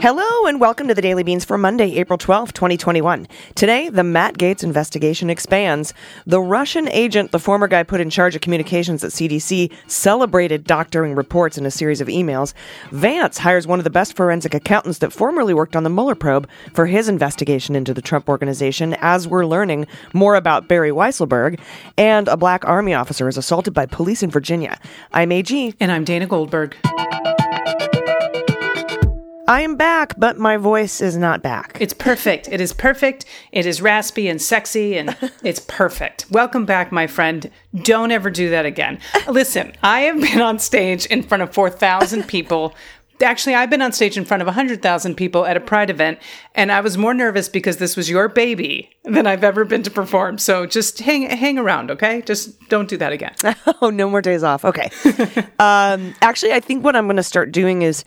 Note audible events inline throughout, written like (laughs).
Hello and welcome to the Daily Beans for Monday, April 12th, 2021. Today, the Matt Gaetz investigation expands. The Russian agent, the former guy put in charge of communications at CDC, celebrated doctoring reports in a series of emails. Vance hires one of the best forensic accountants that formerly worked on the Mueller probe for his investigation into the Trump organization, as we're learning more about Barry Weisselberg. And a black army officer is assaulted by police in Virginia. I'm AG. And I'm Dana Goldberg. I am back, but my voice is not back. It's perfect. It is perfect. It is raspy and sexy, and (laughs) it's perfect. Welcome back, my friend. Don't ever do that again. Listen, I have been on stage in front of 4,000 (laughs) people. Actually, I've been on stage in front of 100,000 people at a Pride event, and I was more nervous because this was your baby than I've ever been to perform. So just hang hang around, okay? Just don't do that again. (laughs) oh, no more days off. Okay. um, actually, I think what I'm going to start doing is,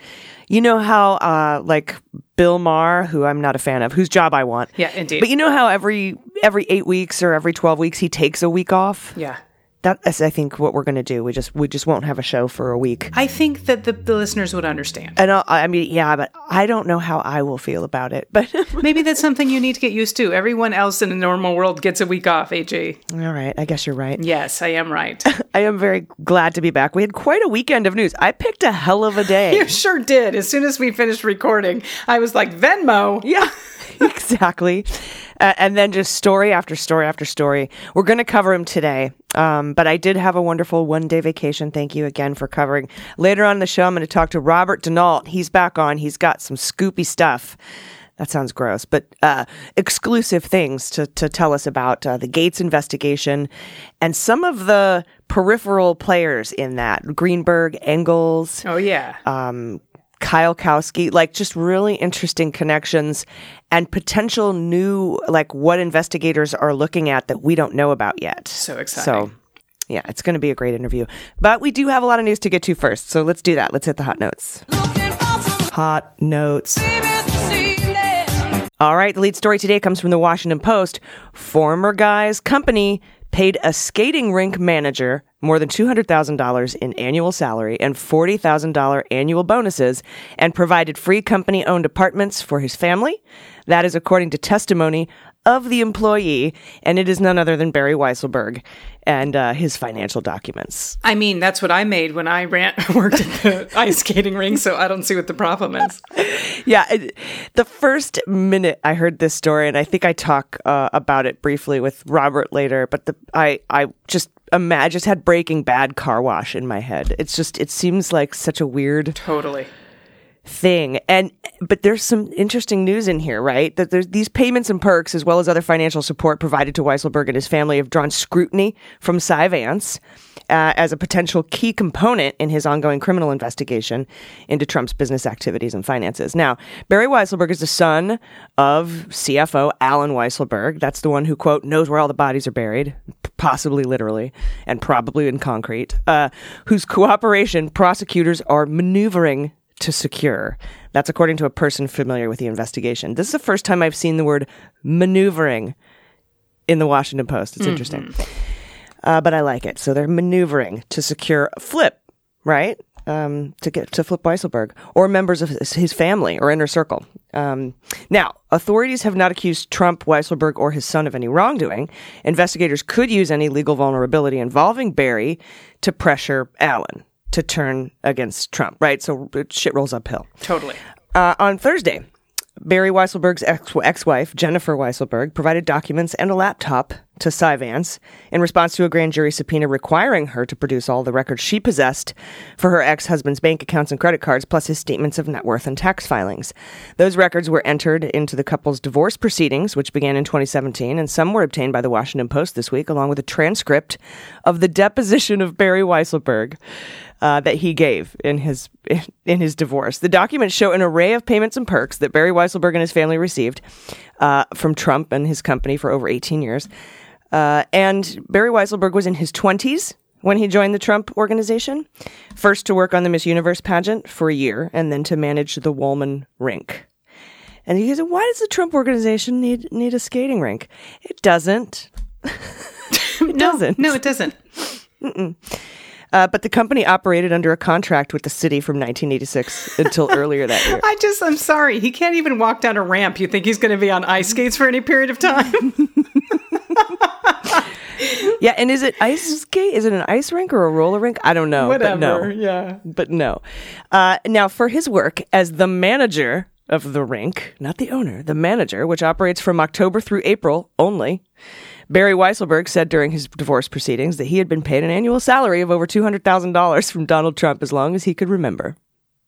you know how uh, like Bill Maher, who I'm not a fan of, whose job I want. Yeah, indeed. But you know how every every eight weeks or every twelve weeks he takes a week off. Yeah. That's I think what we're going to do. We just we just won't have a show for a week. I think that the, the listeners would understand. And I'll, I mean, yeah, but I don't know how I will feel about it. But (laughs) Maybe that's something you need to get used to. Everyone else in the normal world gets a week off, AG. all right, I guess you're right. Yes, I am right. (laughs) I am very glad to be back. We had quite a weekend of news. I picked a hell of a day. (laughs) You sure did. As soon as we finished recording, I was like, Venmo. Yeah, exactly. Uh, and then just story after story after story. We're going to cover them today. Um, but I did have a wonderful one day vacation. Thank you again for covering. Later on in the show, I'm going to talk to Robert DeNault. He's back on. He's got some scoopy stuff. That sounds gross, but uh, exclusive things to, to tell us about uh, the Gaetz investigation and some of the peripheral players in that Greenberg, Engels, Oh, yeah. um, Kyle Kowski, like just really interesting connections and potential new, like what investigators are looking at that we don't know about yet. So exciting. So, yeah, it's going to be a great interview. But we do have a lot of news to get to first. So let's do that. Let's hit the hot notes. Hot notes. All right, the lead story today comes from the Washington Post. Former guy's company paid a skating rink manager more than $200,000 in annual salary and $40,000 annual bonuses and provided free company owned apartments for his family. That is according to testimony of the employee, and it is none other than Barry Weisselberg and uh, his financial documents. I mean, that's what I made when I ran (laughs) worked at the ice skating rink, so I don't see what the problem is. (laughs) Yeah, it, the first minute I heard this story, and I think I talk uh, about it briefly with Robert later, but the I I just imagine just had Breaking Bad car wash in my head. It's just it seems like such a weird Totally. Thing, and but there's some interesting news in here, right? That there's these payments and perks, as well as other financial support provided to Weisselberg and his family, have drawn scrutiny from Cy Vance. Uh, as a potential key component in his ongoing criminal investigation into Trump's business activities and finances. Now, Barry Weisselberg is the son of CFO Allen Weisselberg. That's the one who, quote, knows where all the bodies are buried, possibly literally, and probably in concrete, uh, whose cooperation prosecutors are maneuvering to secure. That's according to a person familiar with the investigation. This is the first time I've seen the word maneuvering in the Washington Post. It's interesting. Uh, but I like it. So they're maneuvering to secure a flip, right? Um, to get to flip Weisselberg or members of his, his family or inner circle. Um, now, authorities have not accused Trump, Weisselberg, or his son of any wrongdoing. Investigators could use any legal vulnerability involving Barry to pressure Allen to turn against Trump, right? So shit rolls uphill. Totally. Uh, on Thursday, Barry Weisselberg's ex- ex-wife, Jennifer Weisselberg, provided documents and a laptop to Cy Vance in response to a grand jury subpoena requiring her to produce all the records she possessed for her ex husband's bank accounts and credit cards, plus his statements of net worth and tax filings. Those records were entered into the couple's divorce proceedings, which began in 2017, and some were obtained by the Washington Post this week, along with a transcript of the deposition of Barry Weisselberg. Uh, that he gave in his in his divorce. The documents show an array of payments and perks that Barry Weisselberg and his family received uh, from Trump and his company for over 18 years. Uh, and Barry Weisselberg was in his 20s when he joined the Trump organization, first to work on the Miss Universe pageant for a year, and then to manage the Wollman rink. And he said, "Why does the Trump organization need need a skating rink? It doesn't. (laughs) (laughs) it doesn't. No, it doesn't. Uh, but the company operated under a contract with the city from 1986 until (laughs) earlier that year. I just, I'm sorry. He can't even walk down a ramp. You think he's going to be on ice skates for any period of time? (laughs) Yeah, and is it ice skate? Is it an ice rink or a roller rink? I don't know. Whatever. But no. Yeah. But no. Uh, now, for his work as the manager of the rink, not the owner, the manager, which operates from October through April only, Barry Weisselberg said during his divorce proceedings that he had been paid an annual salary of over $200,000 from Donald Trump as long as he could remember.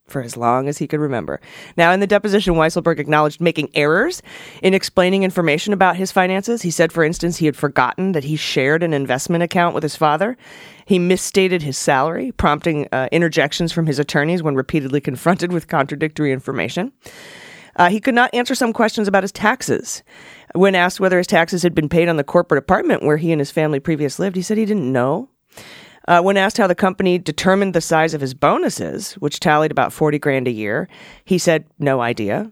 For as long as he could remember. Now, in the deposition, Weisselberg acknowledged making errors in explaining information about his finances. He said, for instance, he had forgotten that he shared an investment account with his father. He misstated his salary, prompting uh, interjections from his attorneys when repeatedly confronted with contradictory information. Uh, he could not answer some questions about his taxes. When asked whether his taxes had been paid on the corporate apartment where he and his family previously lived, he said he didn't know. Uh, when asked how the company determined the size of his bonuses, which tallied about 40 grand a year, he said no idea.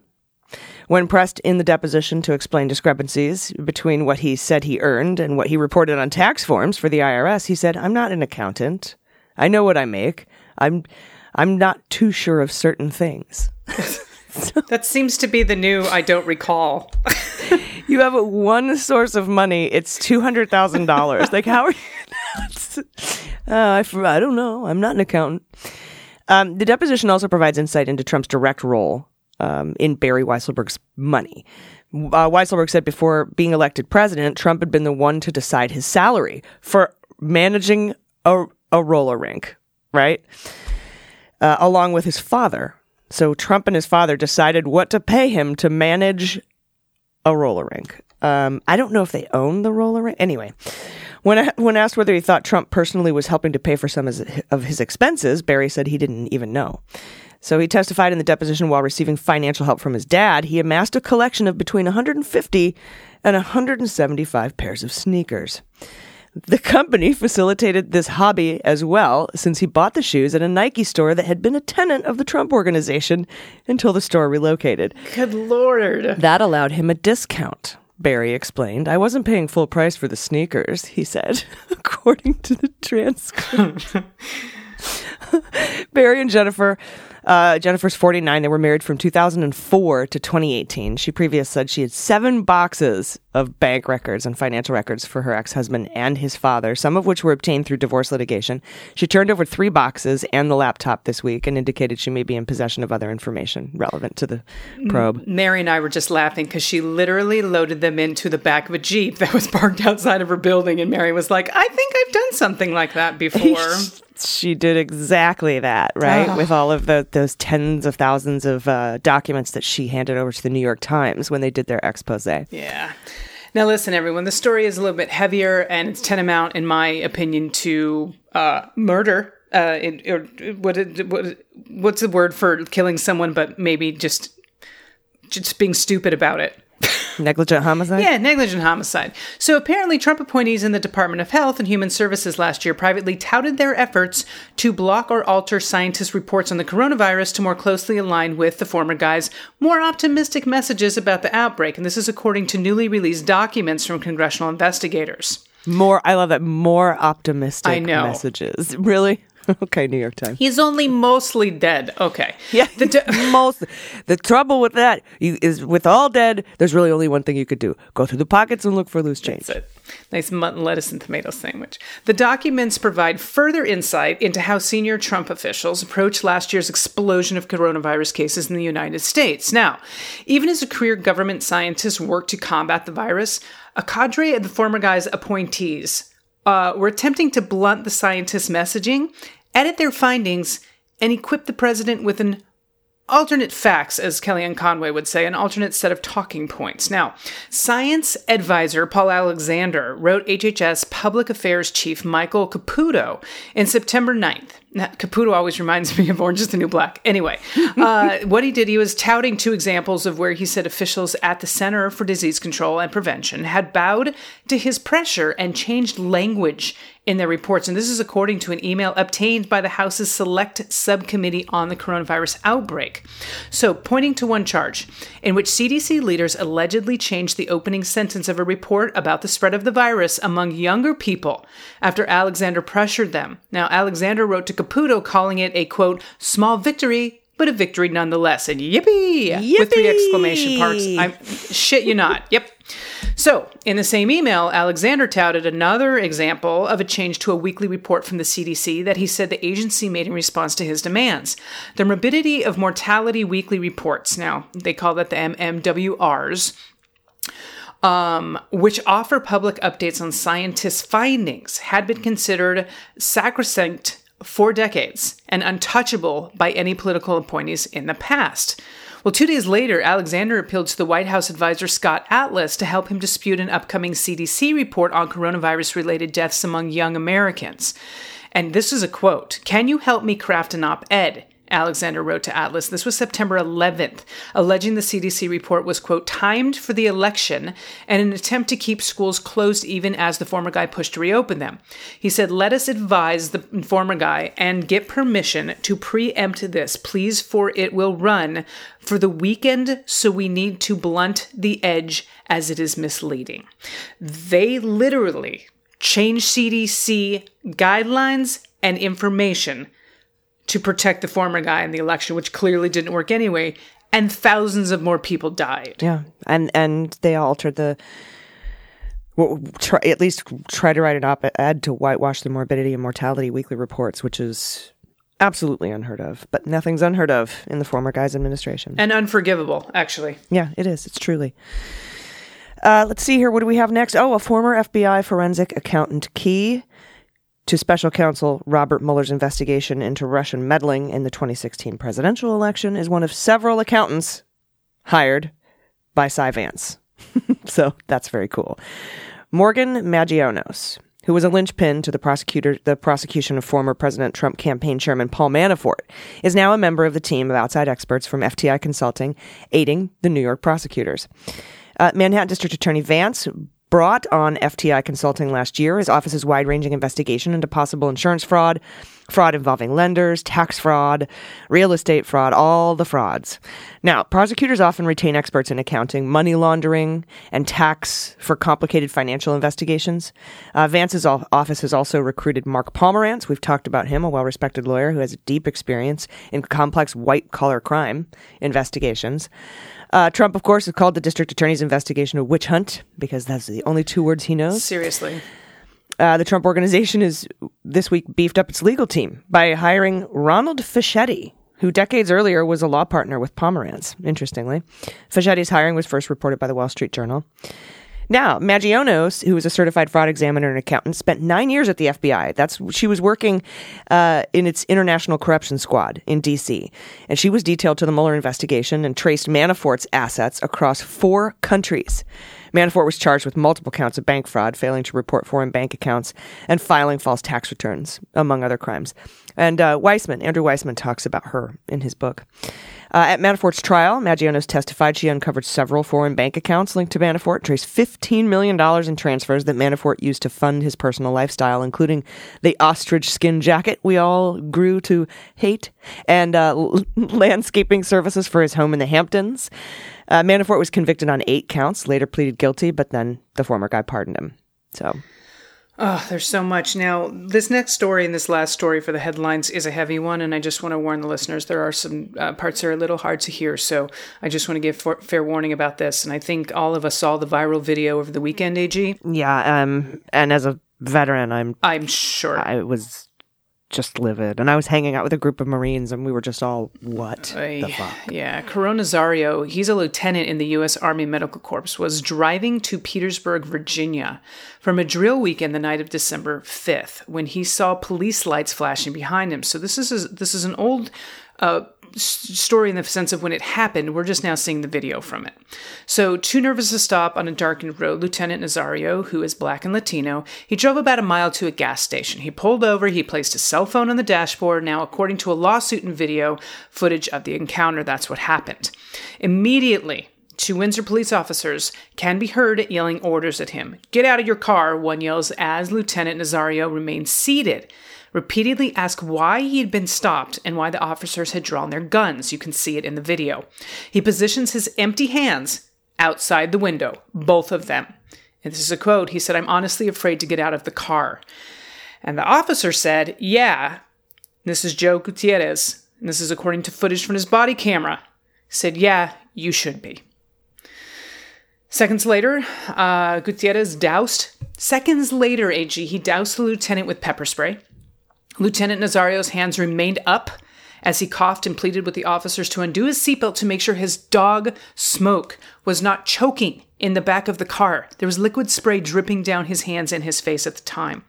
When pressed in the deposition to explain discrepancies between what he said he earned and what he reported on tax forms for the IRS, he said, "I'm not an accountant. I know what I make. I'm I'm not too sure of certain things." (laughs) That seems to be the new I don't recall. (laughs) You have one source of money. It's two hundred thousand dollars. like how are you? (laughs) uh, I don't know. I'm not an accountant. Um, the deposition also provides insight into Trump's direct role um, in Barry Weisselberg's money. Uh, Weisselberg said before being elected president, Trump had been the one to decide his salary for managing a, a roller rink, right? Uh, along with his father. So Trump and his father decided what to pay him to manage a roller rink. Um, I don't know if they own the roller rink. Anyway, when I, when asked whether he thought Trump personally was helping to pay for some of his- of his expenses, Barry said he didn't even know. So he testified in the deposition while receiving financial help from his dad, he amassed a collection of between 150 and 175 pairs of sneakers. The company facilitated this hobby as well since he bought the shoes at a Nike store that had been a tenant of the Trump organization until the store relocated. Good lord. That allowed him a discount. Barry explained. I wasn't paying full price for the sneakers, he said, (laughs) according to the transcript. (laughs) Barry and Jennifer, uh, Jennifer's 49. They were married from 2004 to 2018. She previously said she had seven boxes of bank records and financial records for her ex husband and his father, some of which were obtained through divorce litigation. She turned over three boxes and the laptop this week and indicated she may be in possession of other information relevant to the probe. Mary and I were just laughing because she literally loaded them into the back of a Jeep that was (laughs) parked outside of her building. And Mary was like, I think I've done something like that (laughs) before. She did exactly that, right? With all of the those tens of thousands of uh, documents that she handed over to the New York Times when they did their expose. Yeah. Now, listen, everyone, the story is a little bit heavier and it's tantamount, in my opinion, to uh, murder. Uh, it, or what, it- what, what's the word for killing someone, but maybe just just being stupid about it? Negligent homicide. Yeah, negligent homicide. So apparently, Trump appointees in the Department of Health and Human Services last year privately touted their efforts to block or alter scientists' reports on the coronavirus to more closely align with the former guy's more optimistic messages about the outbreak. And this is according to newly released documents from congressional investigators. More. I love that. More optimistic I know. messages. (laughs) Really. (laughs) okay, New York Times. He's only mostly dead. Okay. Yeah, The d- (laughs) most. The trouble with that you, is with all dead. There's really only one thing you could do: go through the pockets and look for loose change. That's it. Nice mutton, lettuce, and tomato sandwich. The documents provide further insight into how senior Trump officials approached last year's explosion of coronavirus cases in the United States. Now, even as a career government scientist worked to combat the virus, a cadre of the former guy's appointees uh, were attempting to blunt the scientists' messaging, edit their findings, and equip the president with an alternate facts, as Kellyanne Conway would say, an alternate set of talking points. Now, science advisor Paul Alexander wrote HHS Public Affairs Chief Michael Caputo in September 9th. Caputo always reminds me of Orange is the New Black. Anyway, uh, (laughs) what he did, he was touting two examples of where he said officials at the Center for Disease Control and Prevention had bowed to his pressure and changed language in their reports. And this is according to an email obtained by the House's Select Subcommittee on the Coronavirus Outbreak. So, pointing to one charge in which CDC leaders allegedly changed the opening sentence of a report about the spread of the virus among younger people after Alexander pressured them. Now, Alexander wrote to Caputo calling it a quote, small victory. But a victory nonetheless, and yippee, with three exclamation marks. I'm shit you not. Yep. So, in the same email, Alexander touted another example of a change to a weekly report from the CDC that he said the agency made in response to his demands. The Morbidity of Mortality Weekly Reports, now they call that the MMWRs, um, which offer public updates on scientists' findings, had been considered sacrosanct for decades and untouchable by any political appointees in the past. Well, two days later, Alexander appealed to the White House advisor Scott Atlas to help him dispute an upcoming CDC report on coronavirus related deaths among young Americans. And this is a quote Can you help me craft an op ed? Alexander wrote to Atlas. This was September 11th, alleging the CDC report was, quote, timed for the election and an attempt to keep schools closed even as the former guy pushed to reopen them. He said, Let us advise the former guy and get permission to preempt this, please, for it will run for the weekend, so we need to blunt the edge as it is misleading. They literally changed CDC guidelines and information to protect the former guy in the election, which clearly didn't work anyway, and thousands of more people died. Yeah, and and they altered the. Well, try, at least try to write an op-ed to whitewash the morbidity and mortality weekly reports, which is absolutely unheard of. But nothing's unheard of in the former guy's administration. And unforgivable, actually. Yeah, it is. It's truly. Uh, let's see here. What do we have next? Oh, a former FBI forensic accountant key to special counsel Robert Mueller's investigation into Russian meddling in the 2016 presidential election is one of several accountants hired by Cy Vance. (laughs) so that's very cool. Morgan Magionos, who was a linchpin to the prosecutor the prosecution of former President Trump campaign chairman Paul Manafort, is now a member of the team of outside experts from FTI Consulting aiding the New York prosecutors. Uh, Manhattan District Attorney Vance brought on FTI Consulting last year his office's wide ranging investigation into possible insurance fraud, fraud involving lenders, tax fraud, real estate fraud, all the frauds. Now, prosecutors often retain experts in accounting, money laundering, and tax for complicated financial investigations. Uh, Vance's office has also recruited Mark Pomerantz. We've talked about him, a well respected lawyer who has deep experience in complex white collar crime investigations. Uh, Trump, of course, has called the district attorney's investigation a witch hunt because that's the only two words he knows. Seriously. Uh, the Trump organization has this week beefed up its legal team by hiring Ronald Fischetti, who decades earlier was a law partner with Pomerantz. Interestingly, Fischetti's hiring was first reported by the Wall Street Journal. Now, Magionos, who is a certified fraud examiner and accountant, spent nine years at the FBI. That's she was working uh, in its international corruption squad in D.C. and she was detailed to the Mueller investigation and traced Manafort's assets across four countries. Manafort was charged with multiple counts of bank fraud, failing to report foreign bank accounts, and filing false tax returns, among other crimes. And uh, Weissmann, Andrew Weissmann, talks about her in his book. Uh, at Manafort's trial, Magionos testified she uncovered several foreign bank accounts linked to Manafort, traced $15 million in transfers that Manafort used to fund his personal lifestyle, including the ostrich skin jacket we all grew to hate, and uh, l- (laughs) landscaping services for his home in the Hamptons. Uh, Manafort was convicted on eight counts, later pleaded guilty, but then the former guy pardoned him. So, Oh, there's so much. Now, this next story and this last story for the headlines is a heavy one, and I just want to warn the listeners there are some uh, parts that are a little hard to hear, so I just want to give for- fair warning about this. And I think all of us saw the viral video over the weekend, AG. Yeah, um, and as a veteran, I'm I'm sure. I was just livid, and I was hanging out with a group of Marines, and we were just all, "What the fuck?" Yeah, Caron Nazario, he's a lieutenant in the U.S. Army Medical Corps, was driving to Petersburg, Virginia from a drill weekend the night of December 5th when he saw police lights flashing behind him. So this is a, this is an old uh, story in the sense of when it happened. We're just now seeing the video from it. So, too nervous to stop on a darkened road, Lieutenant Nazario, who is black and Latino, he drove about a mile to a gas station. He pulled over, he placed his cell phone on the dashboard. Now, according to a lawsuit and video footage of the encounter, that's what happened. Immediately, Two Windsor police officers can be heard yelling orders at him. Get out of your car, one yells as Lieutenant Nazario remains seated. Repeatedly ask why he had been stopped and why the officers had drawn their guns. You can see it in the video. He positions his empty hands outside the window, both of them. And this is a quote. He said, I'm honestly afraid to get out of the car. And the officer said, Yeah. This is Joe Gutierrez. And this is according to footage from his body camera. Said, Yeah, you should be. Seconds later, uh, Gutierrez doused. Seconds later, AG, he doused the lieutenant with pepper spray. Lieutenant Nazario's hands remained up as he coughed and pleaded with the officers to undo his seatbelt to make sure his dog, Smoke, was not choking in the back of the car. There was liquid spray dripping down his hands and his face at the time.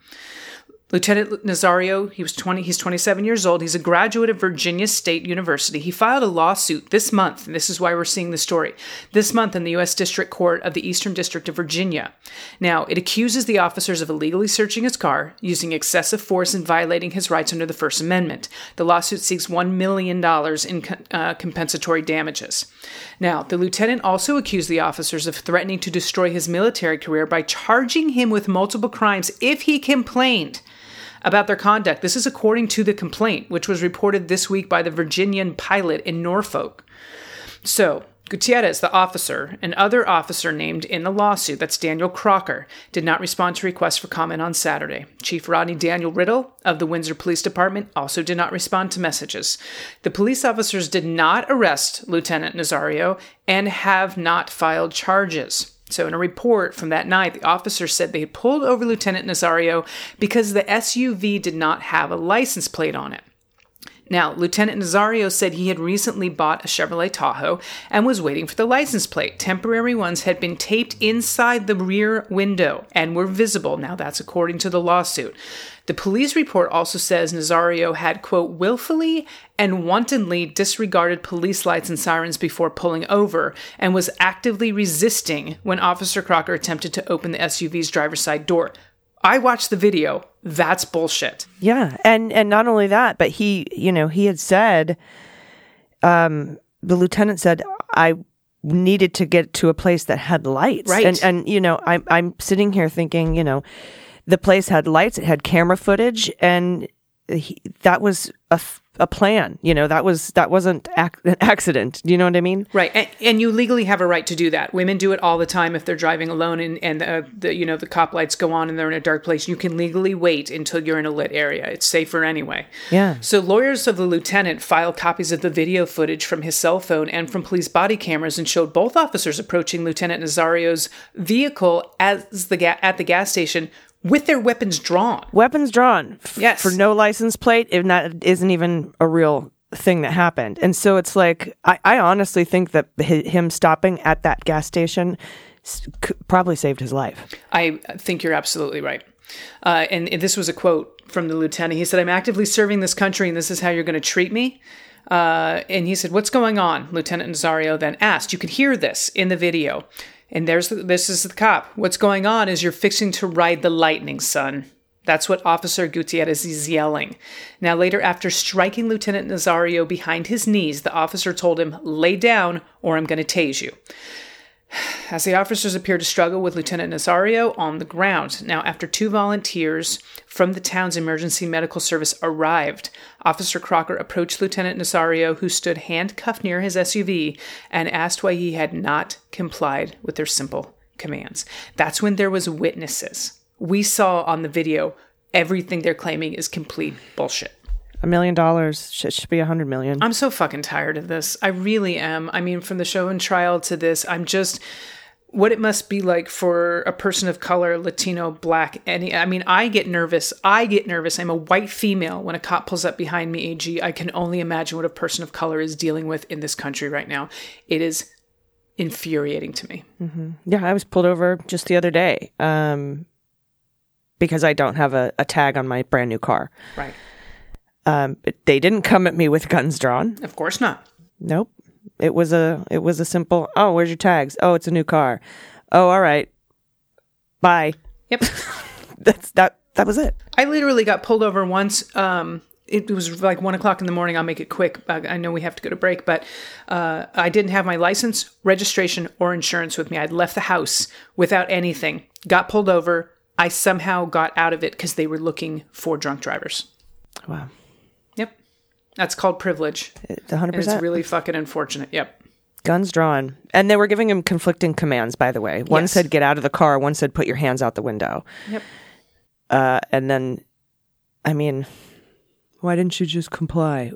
Lieutenant Nazario, he was 20, he's 27 years old. He's a graduate of Virginia State University. He filed a lawsuit this month, and this is why we're seeing the story. This month in the U.S. District Court of the Eastern District of Virginia. Now, it accuses the officers of illegally searching his car, using excessive force, and violating his rights under the First Amendment. The lawsuit seeks $1 million in uh, compensatory damages. Now, the lieutenant also accused the officers of threatening to destroy his military career by charging him with multiple crimes if he complained about their conduct. This is according to the complaint, which was reported this week by the Virginian pilot in Norfolk. So, Gutierrez, the officer, and other officer named in the lawsuit, that's Daniel Crocker, did not respond to requests for comment on Saturday. Chief Rodney Daniel Riddle of the Windsor Police Department also did not respond to messages. The police officers did not arrest Lieutenant Nazario and have not filed charges. So, in a report from that night, the officer said they had pulled over Lieutenant Nazario because the SUV did not have a license plate on it. Now, Lieutenant Nazario said he had recently bought a Chevrolet Tahoe and was waiting for the license plate. Temporary ones had been taped inside the rear window and were visible. Now, that's according to the lawsuit. The police report also says Nazario had, quote, willfully and wantonly disregarded police lights and sirens before pulling over and was actively resisting when Officer Crocker attempted to open the SUV's driver's side door. I watched the video. That's bullshit. Yeah, and and not only that, but he, you know, he had said, um, the lieutenant said, I needed to get to a place that had lights, Right. And and you know, I'm I'm sitting here thinking, you know, the place had lights, it had camera footage, and he, that was a, a plan. You know, that was that wasn't ac- an accident. Do you know what I mean? Right, and, and you legally have a right to do that. Women do it all the time if they're driving alone, and and uh, the you know the cop lights go on and they're in a dark place. You can legally wait until you're in a lit area. It's safer anyway. Yeah. So lawyers of the lieutenant filed copies of the video footage from his cell phone and from police body cameras and showed both officers approaching Lieutenant Nazario's vehicle as the ga- at the gas station with their weapons drawn. Weapons drawn. f- Yes. For no license plate, and that isn't even a real thing that happened. And so it's like, I, I honestly think that hi- him stopping at that gas station s- c- probably saved his life. I think you're absolutely right. Uh, and, and this was a quote from the lieutenant. He said, I'm actively serving this country, and this is how you're going to treat me. Uh, and he said, What's going on? Lieutenant Nazario then asked. You could hear this in the video. And there's the, this is the cop. What's going on is you're fixing to ride the lightning, son. That's what Officer Gutierrez is yelling. Now, later, after striking Lieutenant Nazario behind his knees, the officer told him, Lay down, or I'm going to tase you as the officers appeared to struggle with Lieutenant Nazario on the ground. Now, after two volunteers from the town's emergency medical service arrived, Officer Crocker approached Lieutenant Nazario, who stood handcuffed near his SUV, and asked why he had not complied with their simple commands. That's when there was witnesses. we saw on the video everything they're claiming is complete bullshit. A million dollars should, should be a hundred million. I'm so fucking tired of this. I really am. I mean, from the show and trial to this, I'm just what it must be like for a person of color, Latino, black, any I mean, I get nervous. I get nervous. I'm a white female when a cop pulls up behind me, AG. I can only imagine what a person of color is dealing with in this country right now. It is infuriating to me. Yeah, I was pulled over just the other day um, because I don't have a, a tag on my brand new car. Right. Um, but they didn't come at me with guns drawn. Of course not. Nope. It was a it was a simple. Oh, where's your tags? Oh, it's a new car. Oh, all right. Bye. Yep. (laughs) That's that. That was it. I literally got pulled over once. Um, it was like one o'clock in the morning. I'll make it quick. I I know we have to go to break, but uh, I didn't have my license, registration, or insurance with me. I'd left the house without anything. Got pulled over. I somehow got out of it because they were looking for drunk drivers. Wow. That's called privilege. It's hundred And it's really fucking unfortunate. Yep. Guns drawn, and they were giving him conflicting commands. By the way, one Yes. said get out of the car. One said put your hands out the window. Yep. Uh, and then, I mean, why didn't you just comply?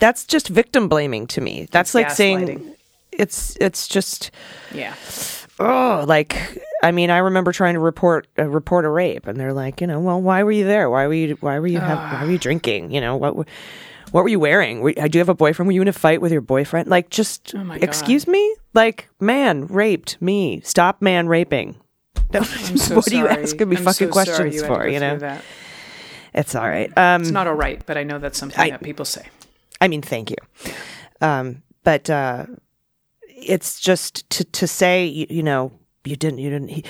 That's just victim blaming to me. That's like saying it's it's just Yeah. oh like I mean I remember trying to report uh, report a rape and they're like you know well why were you there why were you why were you have, why were you drinking you know what were- what were you wearing were, I do you have a boyfriend were you in a fight with your boyfriend like just Oh excuse me like man raped me stop man raping (laughs) I'm (laughs) so what are you asking me I'm fucking so questions you for you know that. it's all right um It's not all right, but I know that's something I- that people say. I mean, thank you. Um, but uh, it's just to to say, you, you know, you didn't, you didn't. He,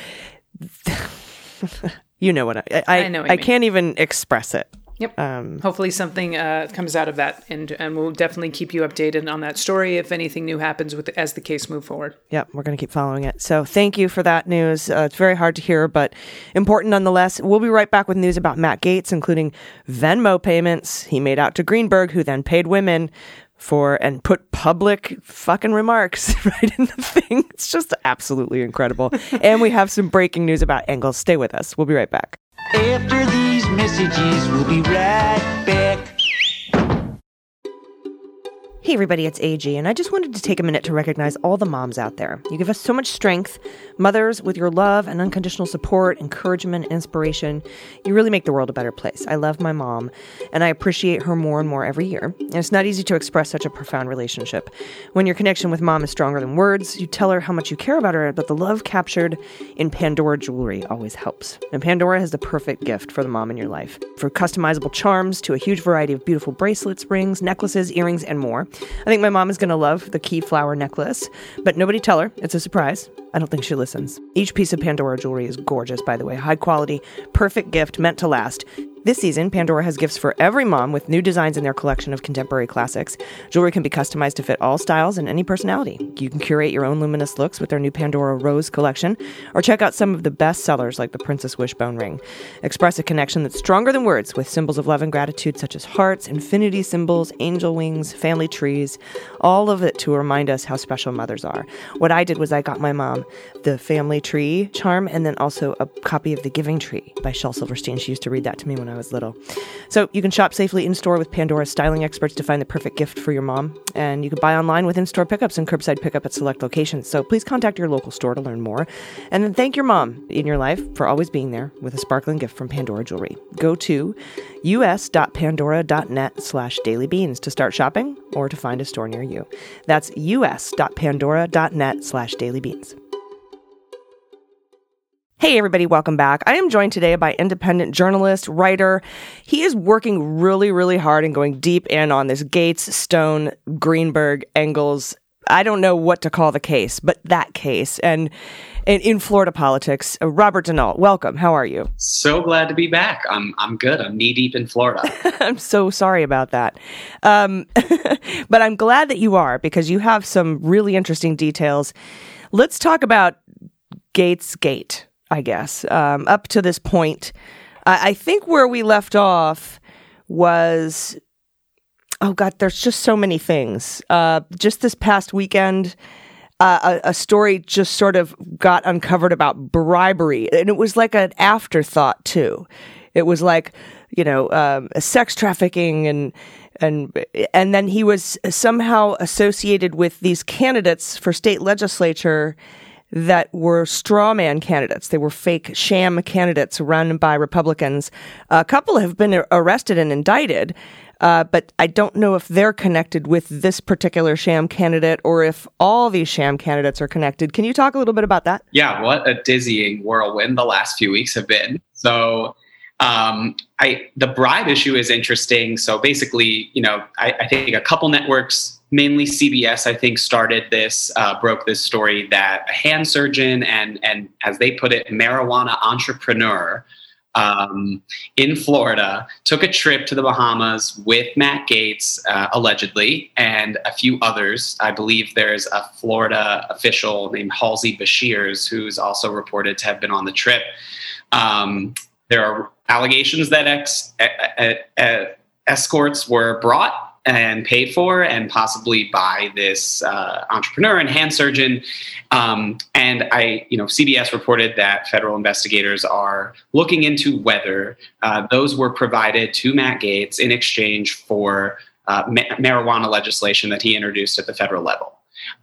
(laughs) you know what I I, I know what I can't even express it. Yep. Um, Hopefully something uh, comes out of that, and and we'll definitely keep you updated on that story if anything new happens with as the case move forward. yeah, we're going to keep following it. So thank you for that news. Uh, it's very hard to hear, but important nonetheless. We'll be right back with news about Matt Gaetz, including Venmo payments he made out to Greenberg, who then paid women for and put public fucking remarks (laughs) right in the thing. It's just absolutely incredible. (laughs) and we have some breaking news about Engels. Stay with us. We'll be right back. After these messages, we'll be right back. Hey everybody, it's AG, and I just wanted to take a minute to recognize all the moms out there. You give us so much strength, mothers, with your love and unconditional support, encouragement, inspiration. You really make the world a better place. I love my mom, and I appreciate her more and more every year. And it's not easy to express such a profound relationship. When your connection with mom is stronger than words, you tell her how much you care about her, but the love captured in Pandora jewelry always helps. And Pandora has the perfect gift for the mom in your life. From customizable charms to a huge variety of beautiful bracelets, rings, necklaces, earrings, and more. I think my mom is going to love the key flower necklace, but nobody tell her. It's a surprise. I don't think she listens. Each piece of Pandora jewelry is gorgeous, by the way. High quality, perfect gift meant to last. This season, Pandora has gifts for every mom with new designs in their collection of contemporary classics. Jewelry can be customized to fit all styles and any personality. You can curate your own luminous looks with their new Pandora Rose collection, or check out some of the best sellers like the Princess Wishbone ring. Express a connection that's stronger than words with symbols of love and gratitude such as hearts, infinity symbols, angel wings, family trees, all of it to remind us how special mothers are. What I did was I got my mom the family tree charm and then also a copy of The Giving Tree by Shel Silverstein. She used to read that to me when I was little. So you can shop safely in store with Pandora's styling experts to find the perfect gift for your mom. And you can buy online with in store pickups and curbside pickup at select locations. So please contact your local store to learn more. And then thank your mom in your life for always being there with a sparkling gift from Pandora Jewelry. Go to us.pandora.net slash dailybeans to start shopping or to find a store near you. That's us.pandora.net slash dailybeans. Hey, everybody, welcome back. I am joined today by independent journalist, writer. He is working really, really hard and going deep in on this Gaetz, Stone, Greenberg, Engels. I don't know what to call the case, but that case. And in, in Florida politics, uh, Robert DeNault, welcome. How are you? So glad to be back. I'm I'm good. I'm knee deep in Florida. (laughs) I'm so sorry about that. Um, (laughs) but I'm glad that you are because you have some really interesting details. Let's talk about Gaetz Gate, I guess. Um, up to this point, I, I think where we left off was oh god, there's just so many things. Uh, just this past weekend, uh, a, a story just sort of got uncovered about bribery, and it was like an afterthought too. It was like you know um, sex trafficking and and and then he was somehow associated with these candidates for state legislature that were straw man candidates. They were fake sham candidates run by Republicans. A couple have been arrested and indicted. Uh, but I don't know if they're connected with this particular sham candidate or if all these sham candidates are connected. Can you talk a little bit about that? Yeah, what a dizzying whirlwind the last few weeks have been. So, um, I the bribe issue is interesting. So basically, you know, I, I think a couple networks, mainly CBS, I think started this, uh, broke this story that a hand surgeon and and as they put it, marijuana entrepreneur um, in Florida, took a trip to the Bahamas with Matt Gaetz, uh, allegedly, and a few others. I believe there's a Florida official named Halsey Beshears who's also reported to have been on the trip. Um, there are allegations that ex- escorts were brought and paid for and possibly by this uh, entrepreneur and hand surgeon. Um, and I, you know, CBS reported that federal investigators are looking into whether uh, those were provided to Matt Gaetz in exchange for uh, ma- marijuana legislation that he introduced at the federal level.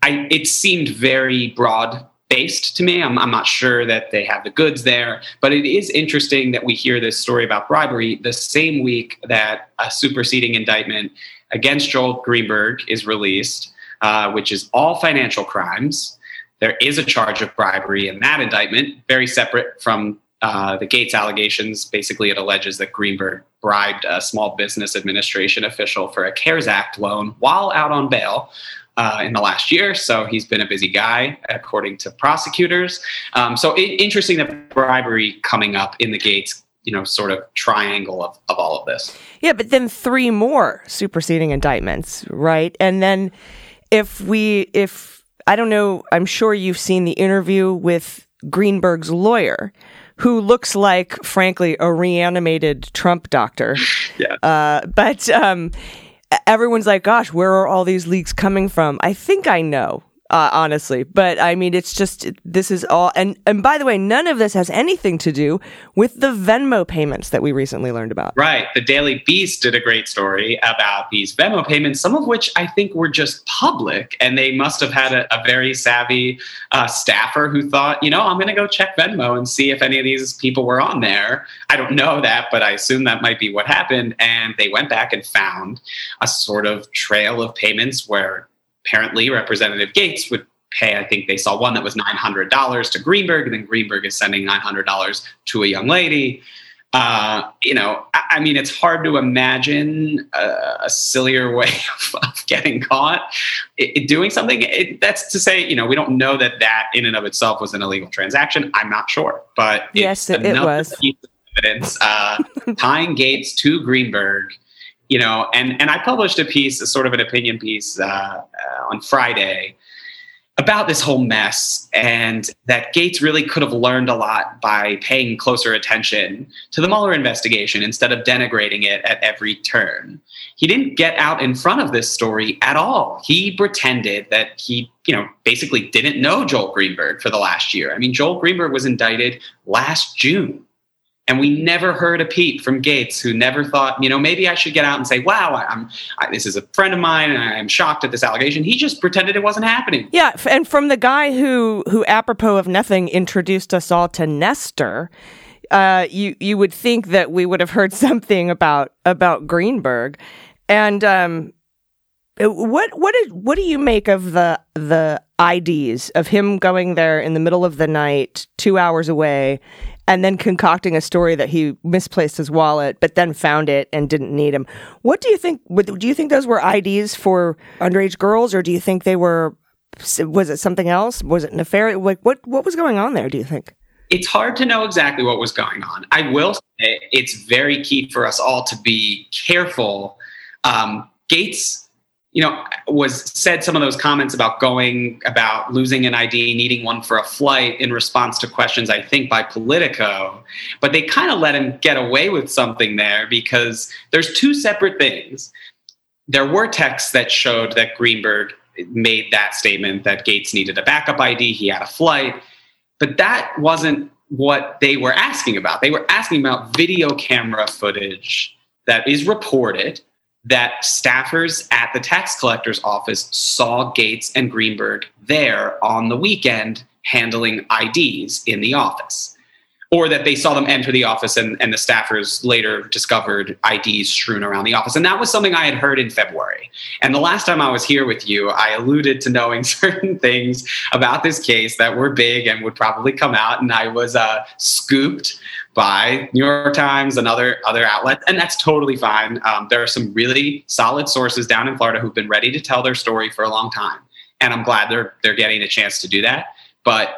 I, it seemed very broad based to me. I'm, I'm, not sure that they have the goods there, but it is interesting that we hear this story about bribery the same week that a superseding indictment against Joel Greenberg is released, uh, which is all financial crimes. There is a charge of bribery in that indictment, very separate from uh, the Gaetz allegations. Basically, it alleges that Greenberg bribed a small business administration official for a CARES Act loan while out on bail. Uh, in the last year, so he's been a busy guy, according to prosecutors. Um, so it, interesting that bribery coming up in the Gaetz you know sort of triangle of, of all of this. Yeah but then three more superseding indictments right? And then if we if i don't know i'm sure you've seen the interview with greenberg's lawyer who looks like frankly a reanimated trump doctor. (laughs) Yeah. Uh, but um, everyone's like gosh where are all these leaks coming from? I think i know uh, honestly. But I mean, it's just this is all, and and by the way, none of this has anything to do with the Venmo payments that we recently learned about. Right. The Daily Beast did a great story about these Venmo payments, some of which I think were just public, and they must have had a, a very savvy uh, staffer who thought, you know, I'm going to go check Venmo and see if any of these people were on there. I don't know that, but I assume that might be what happened. And they went back and found a sort of trail of payments where apparently Representative Gaetz would pay, I think they saw one that was $900 to Greenberg, and then Greenberg is sending $900 to a young lady. Uh, you know, I, I, mean, it's hard to imagine a, a sillier (laughs) way of, of getting caught it, it doing something. It, that's to say, you know, we don't know that that in and of itself was an illegal transaction. I'm not sure, but yes, it, was. Evidence uh, (laughs) tying Gaetz to Greenberg you know, and and I published a piece, a sort of an opinion piece, uh, uh, on Friday about this whole mess, and that Gaetz really could have learned a lot by paying closer attention to the Mueller investigation instead of denigrating it at every turn. He didn't get out in front of this story at all. He pretended that he, you know, basically didn't know Joel Greenberg for the last year. I mean, Joel Greenberg was indicted last June. And we never heard a peep from Gaetz, who never thought, you know, maybe I should get out and say, "Wow, I'm I, this is a friend of mine, and I'm shocked at this allegation." He just pretended it wasn't happening. Yeah, and from the guy who, who apropos of nothing, introduced us all to Nestor, uh, you you would think that we would have heard (laughs) something about about Greenberg, and um, what what is what do you make of the the IDs of him going there in the middle of the night, two hours away, and then concocting a story that he misplaced his wallet, but then found it and didn't need him. What do you think? Do you think those were IDs for underage girls, or do you think they were? Was it something else? Was it nefarious? Like what? What was going on there? Do you think? It's hard to know exactly what was going on. I will say it's very key for us all to be careful. Um, Gaetz you know, was said some of those comments about going, about losing an ID, needing one for a flight in response to questions, I think, by Politico. But they kind of let him get away with something there because there's two separate things. There were texts that showed that Greenberg made that statement that Gaetz needed a backup ID. He had a flight, but that wasn't what they were asking about. They were asking about video camera footage that is reported that staffers at the tax collector's office saw Gaetz and Greenberg there on the weekend handling IDs in the office. Or that they saw them enter the office and, and the staffers later discovered IDs strewn around the office. And that was something I had heard in February. And the last time I was here with you, I alluded to knowing (laughs) certain things about this case that were big and would probably come out. And I was uh, scooped by New York Times and other other outlets, and that's totally fine. Um, there are some really solid sources down in Florida who've been ready to tell their story for a long time, and I'm glad they're they're getting a chance to do that. But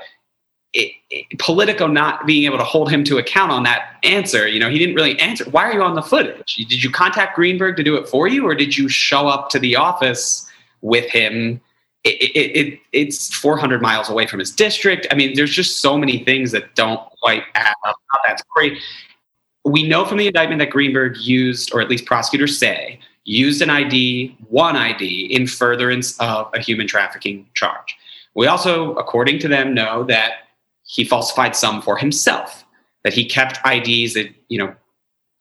it, it, Politico not being able to hold him to account on that answer, you know, he didn't really answer. Why are you on the footage? Did you contact Greenberg to do it for you, or did you show up to the office with him? It, it, it's 400 miles away from his district. I mean, there's just so many things that don't quite add up. That's great. We know from the indictment that Greenberg used, or at least prosecutors say, used an ID, one ID, in furtherance of a human trafficking charge. We also, according to them, know that he falsified some for himself, that he kept IDs that, you know,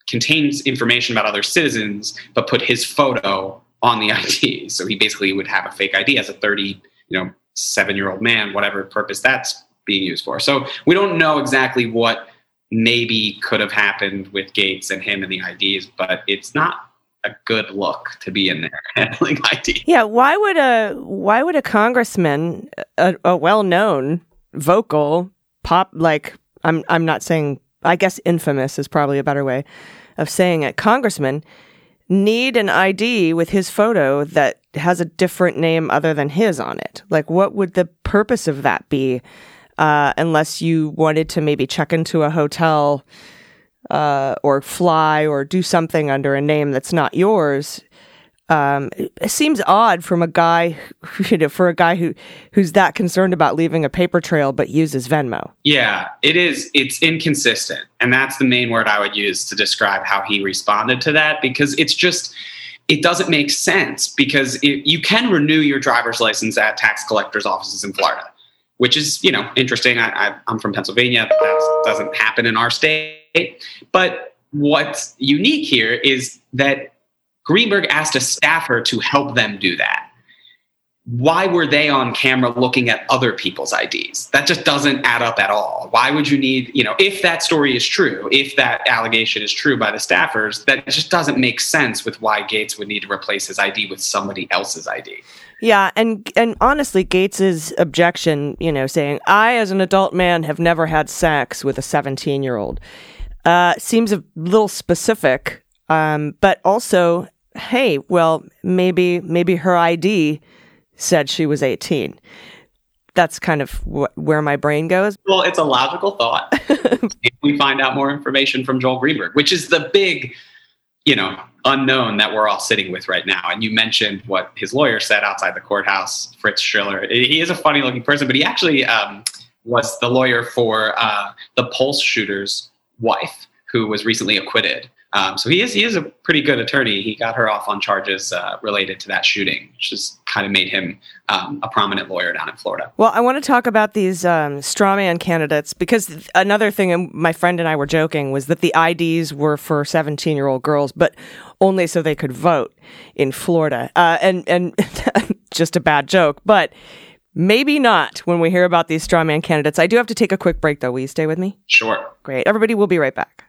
contains information about other citizens, but put his photo on the (laughs) ID. So he basically would have a fake ID as a 30, you know, seven year old man, whatever purpose that's being used for. So we don't know exactly what maybe could have happened with Gaetz and him and the IDs, but it's not a good look to be in there (laughs) handling ID. Yeah, why would a why would a congressman, a, a well known vocal pop like I'm I'm not saying I guess infamous is probably a better way of saying it. Congressman need an ID with his photo that has a different name other than his on it. Like what would the purpose of that be? Uh, unless you wanted to maybe check into a hotel uh, or fly or do something under a name that's not yours um, it seems odd from a guy, (laughs) you know, for a guy who who's that concerned about leaving a paper trail but uses Venmo. Yeah, it is. It's inconsistent, and that's the main word I would use to describe how he responded to that because it's just it doesn't make sense because it, you can renew your driver's license at tax collectors' offices in Florida, which is you know interesting. I, I'm from Pennsylvania. That doesn't happen in our state, but what's unique here is that Greenberg asked a staffer to help them do that. Why were they on camera looking at other people's IDs? That just doesn't add up at all. Why would you need, you know, if that story is true, if that allegation is true by the staffers, that just doesn't make sense with why Gaetz would need to replace his ID with somebody else's ID. Yeah, and and honestly, Gaetz's objection, you know, saying I, as an adult man, have never had sex with a seventeen-year-old, uh, seems a little specific. Um, but also, hey, well, maybe maybe her ID said she was 18. That's kind of wh- where my brain goes. Well, it's a logical thought. (laughs) if we find out more information from Joel Greenberg, which is the big, you know, unknown that we're all sitting with right now. And you mentioned what his lawyer said outside the courthouse, Fritz Scheller. He is a funny looking person, but he actually um, was the lawyer for uh, the Pulse shooter's wife, who was recently acquitted. Um, so he is he is a pretty good attorney. He got her off on charges uh, related to that shooting, which just kind of made him um, a prominent lawyer down in Florida. Well, I want to talk about these um, strawman candidates because another thing, and my friend and I were joking, was that the IDs were for seventeen-year-old girls, but only so they could vote in Florida. Uh, and and (laughs) just a bad joke, but. Maybe not when we hear about these strawman candidates. I do have to take a quick break, though. Will you stay with me? Sure. Great. Everybody, we'll be right back.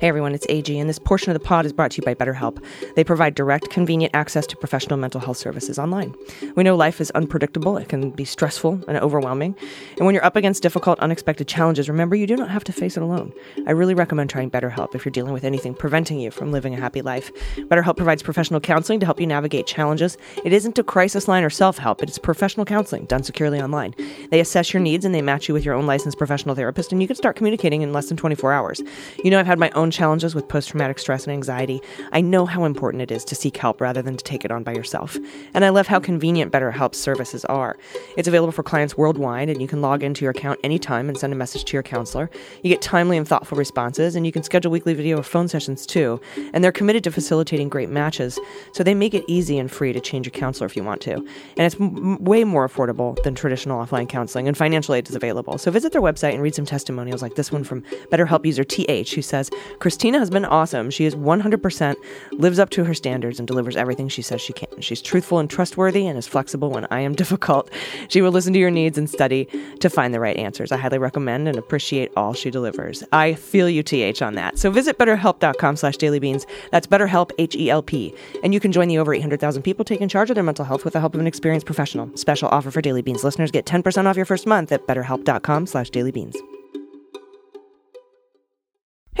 Hey everyone, it's AG, and this portion of the pod is brought to you by BetterHelp. They provide direct, convenient access to professional mental health services online. We know life is unpredictable, it can be stressful and overwhelming. And when you're up against difficult, unexpected challenges, remember you do not have to face it alone. I really recommend trying BetterHelp if you're dealing with anything preventing you from living a happy life. BetterHelp provides professional counseling to help you navigate challenges. It isn't a crisis line or self help, it's professional counseling done securely online. They assess your needs and they match you with your own licensed professional therapist, and you can start communicating in less than 24 hours. You know, I've had my own own challenges with post traumatic stress and anxiety, I know how important it is to seek help rather than to take it on by yourself. And I love how convenient BetterHelp's services are. It's available for clients worldwide, and you can log into your account anytime and send a message to your counselor. You get timely and thoughtful responses, and you can schedule weekly video or phone sessions too. And they're committed to facilitating great matches, so they make it easy and free to change your counselor if you want to. And it's m- way more affordable than traditional offline counseling, and financial aid is available. So visit their website and read some testimonials like this one from BetterHelp user TH, who says, Christina has been awesome. She is 100% lives up to her standards and delivers everything she says she can. She's truthful and trustworthy and is flexible when I am (laughs) difficult. She will listen to your needs and study to find the right answers. I highly recommend and appreciate all she delivers. I feel you, TH, on that. So visit betterhelp.com slash dailybeans. That's betterhelp, H-E-L-P. And you can join the over 800,000 people taking charge of their mental health with the help of an experienced professional. Special offer for Daily Beans listeners. Get 10% off your first month at betterhelp.com slash dailybeans.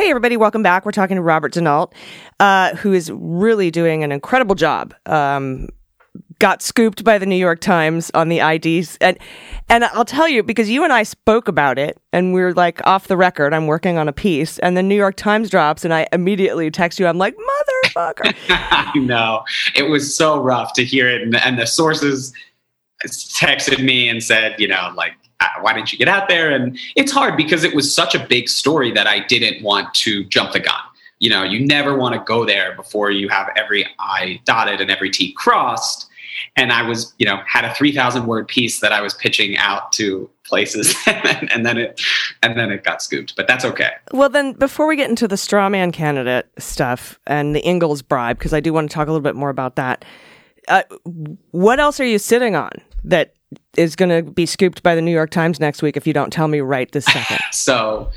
Hey, everybody, welcome back. We're talking to Robert DeNault, uh, who is really doing an incredible job. Um, got scooped by the New York Times on the IDs. And, and I'll tell you, because you and I spoke about it, and we are like off the record, I'm working on a piece, and the New York Times drops, and I immediately text you. I'm like, motherfucker. (laughs) I know. It was so rough to hear it. And, and the sources texted me and said, you know, like, "Uh, why didn't you get out there? And it's hard because it was such a big story that I didn't want to jump the gun. You know, you never want to go there before you have every I dotted and every T crossed. And I was, you know, had a 3,000 word piece that I was pitching out to places (laughs) and, then, it and then it got scooped but that's okay Well, then, before we get into the straw man candidate stuff and the Engels bribe, because I do want to talk a little bit more about that, uh, what else are you sitting on that is going to be scooped by the New York Times next week if you don't tell me right this second? (laughs) so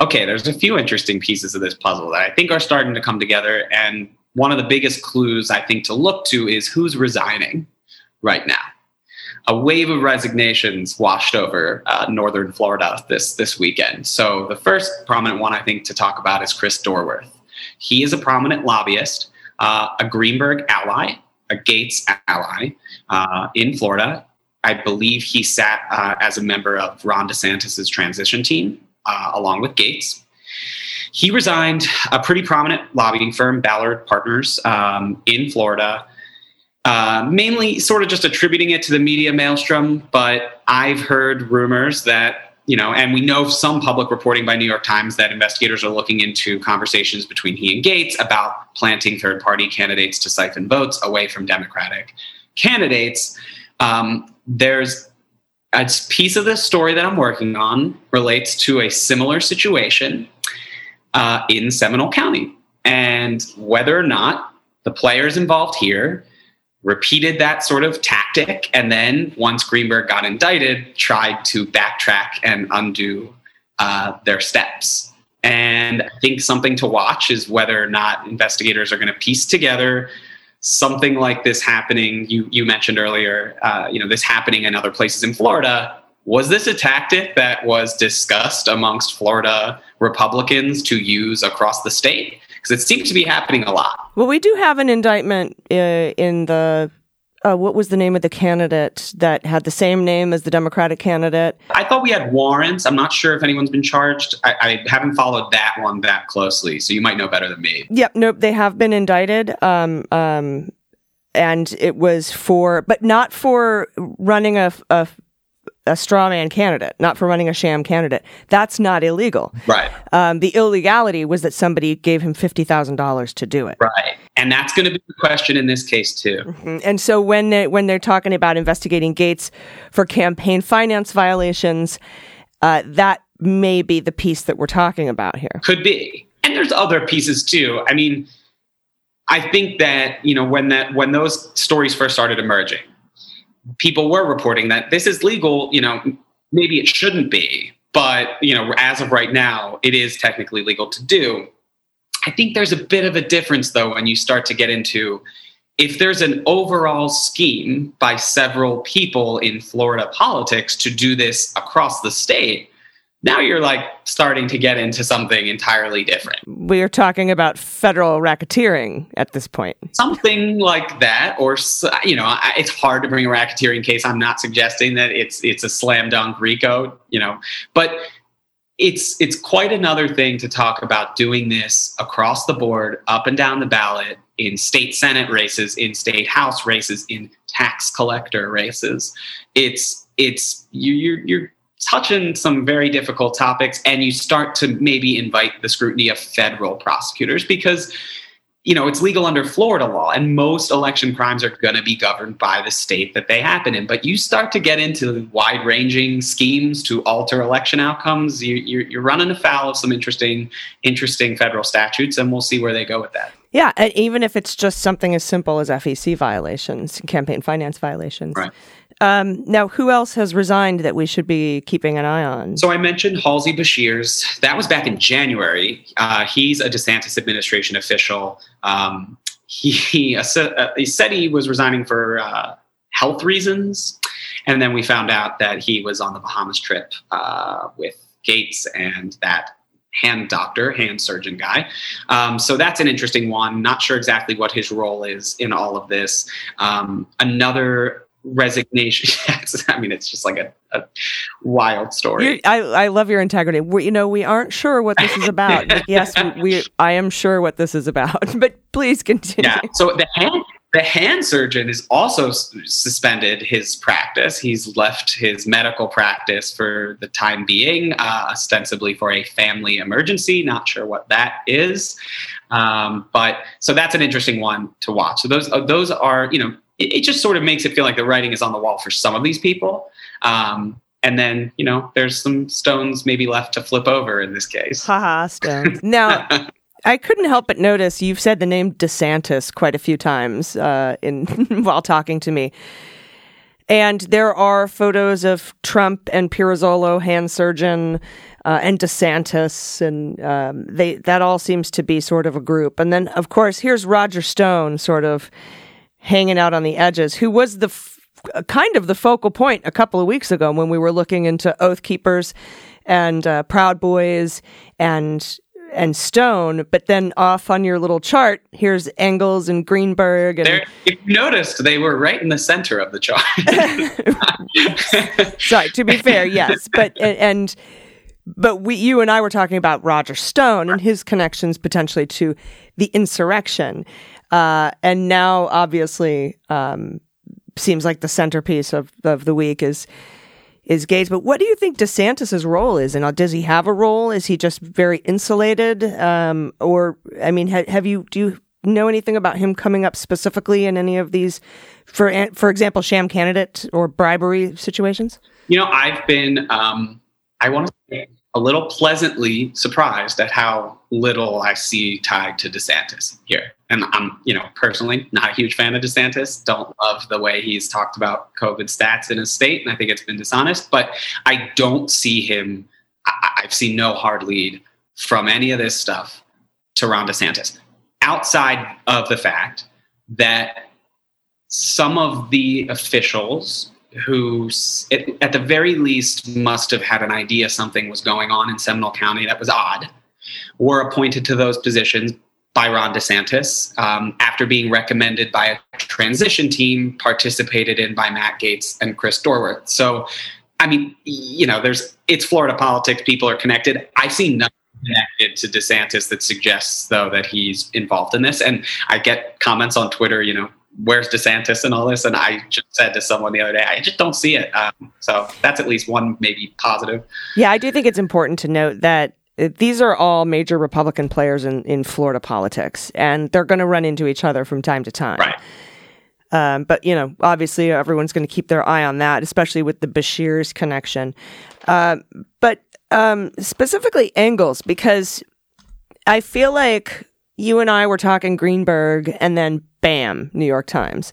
okay there's a few interesting pieces of this puzzle that i think are starting to come together and one of the biggest clues i think to look to is who's resigning right now. A wave of resignations washed over uh, northern florida this this weekend. So the first prominent one i think to talk about is chris dorworth he is a prominent lobbyist uh, a greenberg ally a gaetz ally uh, in florida I believe he sat uh, as a member of Ron DeSantis's transition team, uh, along with Gaetz. He resigned a pretty prominent lobbying firm, Ballard Partners, um, in Florida, uh, mainly sort of just attributing it to the media maelstrom. But I've heard rumors that, you know, and we know some public reporting by New York Times that investigators are looking into conversations between he and Gaetz about planting third party candidates to siphon votes away from Democratic candidates. Um, there's a piece of this story that I'm working on relates to a similar situation uh, in Seminole County, and whether or not the players involved here repeated that sort of tactic, and then once Greenberg got indicted, tried to backtrack and undo uh, their steps. And I think something to watch is whether or not investigators are going to piece together something like this happening. You you mentioned earlier, uh, you know, this happening in other places in Florida. Was this a tactic that was discussed amongst Florida Republicans to use across the state? Because it seems to be happening a lot. Well, we do have an indictment uh, in the. Uh, what was the name of the candidate that had the same name as the Democratic candidate? I thought we had warrants. I'm not sure if anyone's been charged. I, I haven't followed that one that closely, so you might know better than me. Yep, nope, they have been indicted. Um, um, and it was for, but not for running a, a, a straw man candidate, not for running a sham candidate. That's not illegal. Right. Um, the illegality was that somebody gave him $50,000 to do it. Right. And that's going to be the question in this case too. And so when they, when they're talking about investigating Gaetz for campaign finance violations, uh, that may be the piece that we're talking about here. Could be. And there's other pieces too. I mean, I think that, you know, when that when those stories first started emerging, people were reporting that this is legal, you know, maybe it shouldn't be, but, you know, as of right now, it is technically legal to do. I think there's a bit of a difference though when you start to get into if there's an overall scheme by several people in Florida politics to do this across the state, now you're like starting to get into something entirely different. We are talking about federal racketeering at this point. Something like that, or you know, it's hard to bring a racketeering case. I'm not suggesting that it's it's a slam dunk RICO, you know, but it's it's quite another thing to talk about doing this across the board, up and down the ballot, in state senate races, in state house races, in tax collector races. It's it's you you're, you're touching some very difficult topics, and you start to maybe invite the scrutiny of federal prosecutors because you know, it's legal under Florida law, and most election crimes are going to be governed by the state that they happen in. But you start to get into wide ranging schemes to alter election outcomes, you, you're, you're running afoul of some interesting, interesting federal statutes, and we'll see where they go with that. Yeah, and even if it's just something as simple as FEC violations, campaign finance violations. Right. Um, now, who else has resigned that we should be keeping an eye on? So I mentioned Halsey Beshears. That was back in January. Uh, he's a DeSantis administration official. Um, he, he, uh, he, said he was resigning for uh, health reasons. And then we found out that he was on the Bahamas trip uh, with Gaetz and that hand doctor, hand surgeon guy. Um, so that's an interesting one. Not sure exactly what his role is in all of this. Um, another resignation. (laughs) I mean, it's just like a, a wild story. You're, I, I love your integrity. We, you know, we aren't sure what this is about. (laughs) yes, we, we, I am sure what this is about, (laughs) but please continue. Yeah. So the hand, the hand surgeon is also s- suspended his practice. He's left his medical practice for the time being, uh, ostensibly for a family emergency. Not sure what that is. Um, but so that's an interesting one to watch. So those, uh, those are, you know, it, it, just sort of makes it feel like the writing is on the wall for some of these people. Um, and then, you know, there's some stones maybe left to flip over in this case. Haha, stones. Now, (laughs) I couldn't help but notice you've said the name DeSantis quite a few times uh, in (laughs) while talking to me. And there are photos of Trump and Pirozzolo, hand surgeon, uh, and DeSantis, and um, they that all seems to be sort of a group. And then, of course, here's Roger Stone, sort of hanging out on the edges, who was the f- kind of the focal point a couple of weeks ago when we were looking into Oath Keepers and uh, Proud Boys and and Stone, but then off on your little chart, here's Engels and Greenberg. And They're, if you noticed, they were right in the center of the chart. (laughs) (laughs) Sorry, to be fair, yes, but and, and but we, you and I were talking about Roger Stone and his connections potentially to the insurrection. Uh, and now, obviously, um, seems like the centerpiece of, of the week is is Gaetz. But what do you think DeSantis's role is? And does he have a role? Is he just very insulated? Um, or I mean, ha- have you do you know anything about him coming up specifically in any of these, for for example, sham candidate or bribery situations? You know, I've been um, I want to say a little pleasantly surprised at how little I see tied to DeSantis here. And I'm, you know, personally not a huge fan of DeSantis. Don't love the way he's talked about COVID stats in his state, and I think it's been dishonest. But I don't see him. I, I've seen no hard lead from any of this stuff to Ron DeSantis, outside of the fact that some of the officials who, at the very least, must have had an idea something was going on in Seminole County that was odd, were appointed to those positions by Ron DeSantis um, after being recommended by a transition team participated in by Matt Gaetz and Chris Dorworth. So, I mean, you know, there's it's Florida politics. People are connected. I see nothing connected to DeSantis that suggests though that he's involved in this. And I get comments on Twitter, you know, where's DeSantis and all this? And I just said to someone the other day, I just don't see it. Um, so that's at least one maybe positive. Yeah, I do think it's important to note that these are all major Republican players in, in Florida politics, and they're going to run into each other from time to time. Right. Um, but you know, obviously, everyone's going to keep their eye on that, especially with the Beshears connection. Uh, but um, specifically Engels, because I feel like you and I were talking Greenberg, and then bam, New York Times.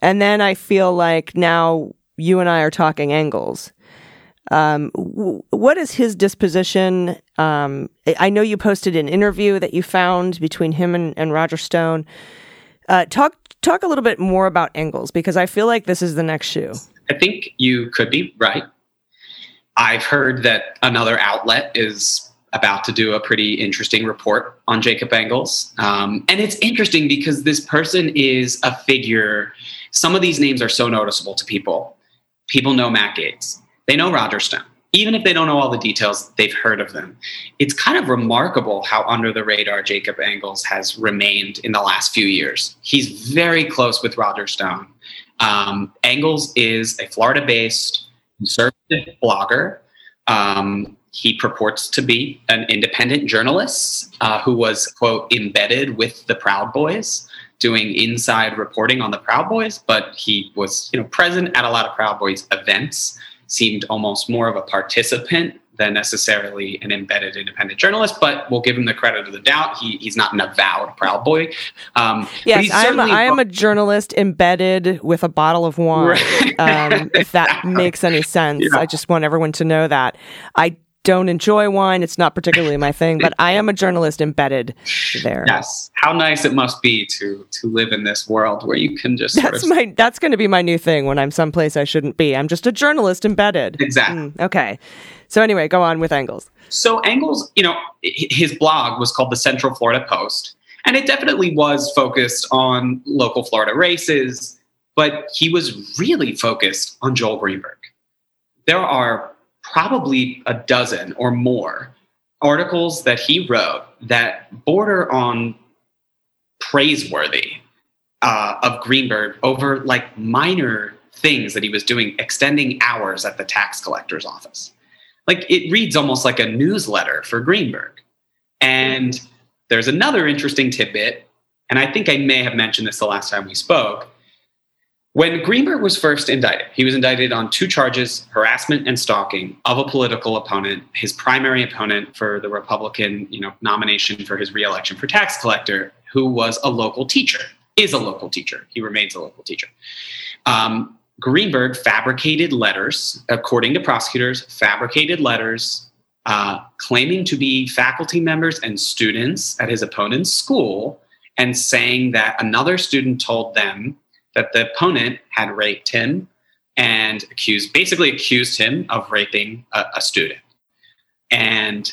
And then I feel like now you and I are talking Engels. Um, w- what is his disposition? Um, I know you posted an interview that you found between him and, and Roger Stone. Uh, talk talk a little bit more about Engels because I feel like this is the next shoe. I think you could be right. I've heard that another outlet is about to do a pretty interesting report on Jacob Engels. Um, and it's interesting because this person is a figure. Some of these names are so noticeable to people. People know Matt Gaetz, they know Roger Stone, even if they don't know all the details, they've heard of them. It's kind of remarkable how under the radar Jacob Engels has remained in the last few years. He's very close with Roger Stone. Um, Engels is a Florida based conservative blogger. Um, he purports to be an independent journalist uh, who was, quote, embedded with the Proud Boys, doing inside reporting on the Proud Boys, but he was, you know, present at a lot of Proud Boys events, seemed almost more of a participant than necessarily an embedded independent journalist, but we'll give him the credit of the doubt. He, he's not an avowed Proud Boy. Um, Yes, I am. certainly I am a (laughs) journalist embedded with a bottle of wine. Um, if that (laughs) makes any sense, Yeah. I just want everyone to know that I don't enjoy wine. It's not particularly my thing, but I am a journalist embedded there. Yes. How nice it must be to to live in this world where you can just sort That's of my. That's going to be my new thing when I'm someplace I shouldn't be. I'm just a journalist embedded. exactly. Mm, okay. So anyway, go on with Engels. So Engels, you know, his blog was called the Central Florida Post, and it definitely was focused on local Florida races, but he was really focused on Joel Greenberg. There are probably a dozen or more articles that he wrote that border on praiseworthy uh, of Greenberg over like minor things that he was doing, extending hours at the tax collector's office. Like it reads almost like a newsletter for Greenberg. And there's another interesting tidbit, and I think I may have mentioned this the last time we spoke. When Greenberg was first indicted, he was indicted on two charges harassment and stalking of a political opponent, his primary opponent for the Republican you know, nomination for his reelection for tax collector, who was a local teacher, is a local teacher. He remains a local teacher. Um, Greenberg fabricated letters, according to prosecutors, fabricated letters uh, claiming to be faculty members and students at his opponent's school and saying that another student told them that the opponent had raped him and accused, basically accused him of raping a, a student. And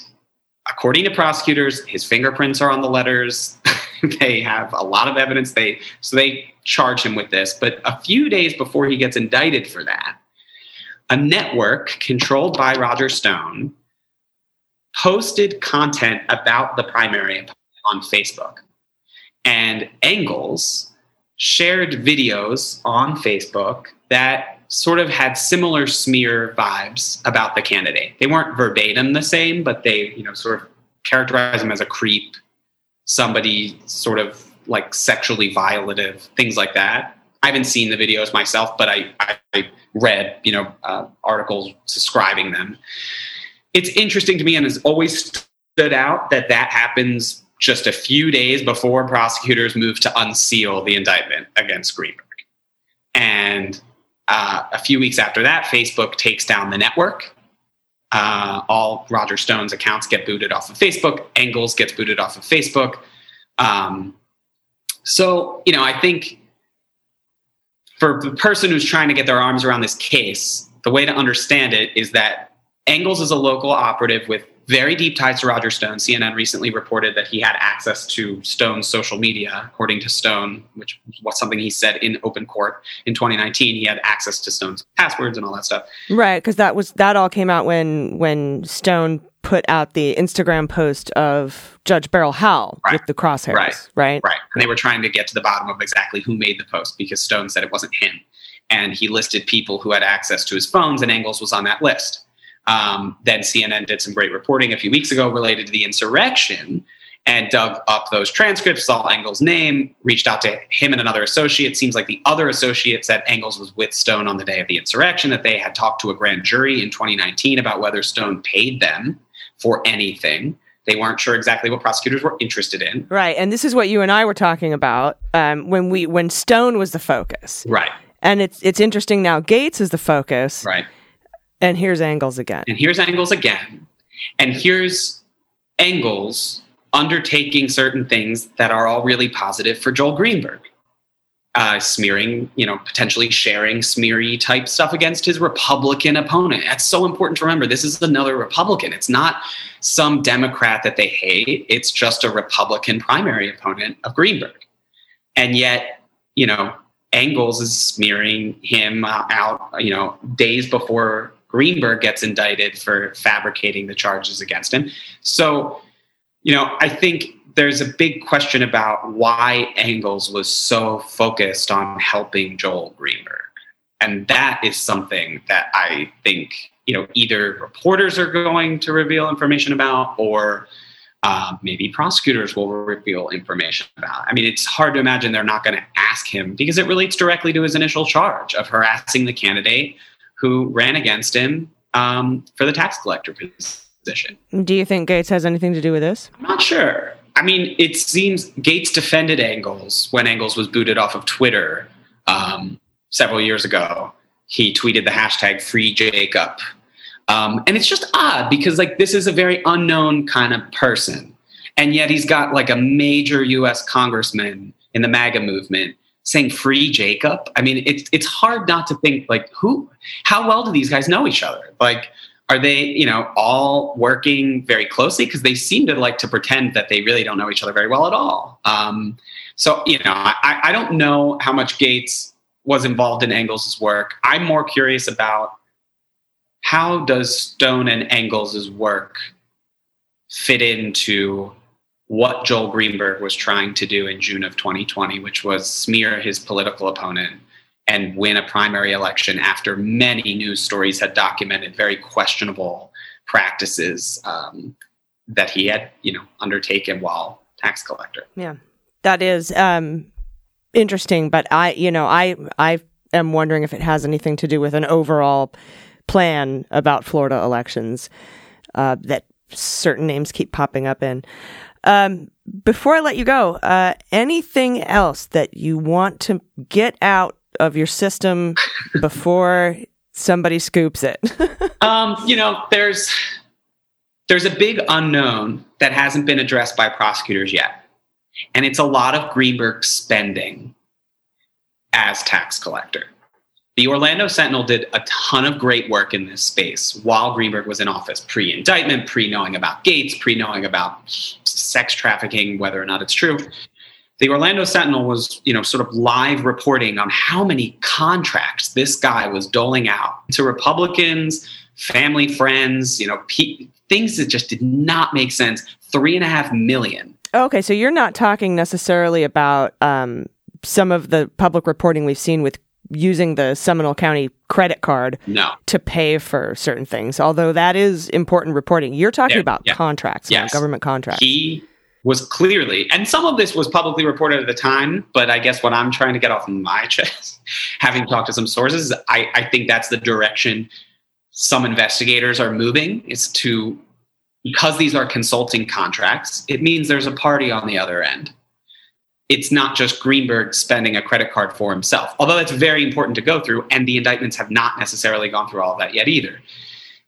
according to prosecutors, his fingerprints are on the letters. (laughs) they have a lot of evidence. They so they charge him with this. But a few days before he gets indicted for that, a network controlled by Roger Stone posted content about the primary on Facebook. And Engels shared videos on Facebook that sort of had similar smear vibes about the candidate. They weren't verbatim the same, but they, you know, sort of characterized him as a creep, somebody sort of like sexually violative, things like that. I haven't seen the videos myself, but I, I, read, you know, uh, articles describing them. It's interesting to me and has always stood out that that happens just a few days before prosecutors move to unseal the indictment against Greenberg. And uh, a few weeks after that, Facebook takes down the network. Uh, all Roger Stone's accounts get booted off of Facebook. Engels gets booted off of Facebook. Um, so, you know, I think for the person who's trying to get their arms around this case, the way to understand it is that Engels is a local operative with very deep ties to Roger Stone. CNN recently reported that he had access to Stone's social media, according to Stone, which was something he said in open court in 2019. He had access to Stone's passwords and all that stuff. Right, because that was that all came out when when Stone put out the Instagram post of Judge Beryl Howell Right. with the crosshairs. Right. Right. Right. And they were trying to get to the bottom of exactly who made the post because Stone said it wasn't him. And he listed people who had access to his phones, and Engels was on that list. Um, then CNN did some great reporting a few weeks ago related to the insurrection and dug up those transcripts, saw Engels' name, reached out to him and another associate. Seems like the other associate said Engels was with Stone on the day of the insurrection, that they had talked to a grand jury in 2019 about whether Stone paid them for anything. They weren't sure exactly what prosecutors were interested in. Right, and this is what you and I were talking about um, when we when Stone was the focus, Right, and it's it's interesting now. Gaetz is the focus, right. And here's Engels again. And here's Engels again. And here's Engels undertaking certain things that are all really positive for Joel Greenberg. Uh, smearing, you know, potentially sharing smeary type stuff against his Republican opponent. That's so important to remember. This is another Republican. It's not some Democrat that they hate. It's just a Republican primary opponent of Greenberg. And yet, you know, Engels is smearing him uh, out, you know, days before Greenberg gets indicted for fabricating the charges against him. So, you know, I think there's a big question about why Engels was so focused on helping Joel Greenberg. And that is something that I think, you know, either reporters are going to reveal information about or uh, maybe prosecutors will reveal information about. I mean, it's hard to imagine they're not going to ask him because it relates directly to his initial charge of harassing the candidate who ran against him um, for the tax collector position. Do you think Gaetz has anything to do with this? I'm not sure. I mean, it seems Gaetz defended Engels when Engels was booted off of Twitter um, several years ago. He tweeted the hashtag Free Jacob, um, and it's just odd because like this is a very unknown kind of person, and yet he's got like a major U.S. congressman in the MAGA movement saying "Free Jacob." I mean, it's it's hard not to think like who, how well do these guys know each other? Like are they you know all working very closely because they seem to like to pretend that they really don't know each other very well at all um, so you know I, I don't know how much gaetz was involved in engels' work i'm more curious about how does stone and engels' work fit into what joel greenberg was trying to do in june of 2020 which was smear his political opponent and win a primary election after many news stories had documented very questionable practices um, that he had, you know, undertaken while tax collector. Yeah, that is um, interesting. But I, you know, I I am wondering if it has anything to do with an overall plan about Florida elections uh, that certain names keep popping up in. Um, before I let you go, uh, anything else that you want to get out of your system (laughs) before somebody scoops it? (laughs) um, you know, there's there's a big unknown that hasn't been addressed by prosecutors yet. And it's a lot of Greenberg spending as tax collector. The Orlando Sentinel did a ton of great work in this space while Greenberg was in office, pre indictment, pre knowing about Gaetz, pre knowing about sex trafficking, whether or not it's true the Orlando Sentinel was, you know, sort of live reporting on how many contracts this guy was doling out to Republicans, family, friends, you know, pe- things that just did not make sense. Three and a half million. Okay, so you're not talking necessarily about um, some of the public reporting we've seen with using the Seminole County credit card no. to pay for certain things, although that is important reporting. You're talking There- about yeah. contracts, Yes. government contracts. He was clearly, and some of this was publicly reported at the time, but I guess what I'm trying to get off my (laughs) chest, having talked to some sources, I, I think that's the direction some investigators are moving is to, because these are consulting contracts, it means there's a party on the other end. It's not just Greenberg spending a credit card for himself, although that's very important to go through, and the indictments have not necessarily gone through all of that yet either.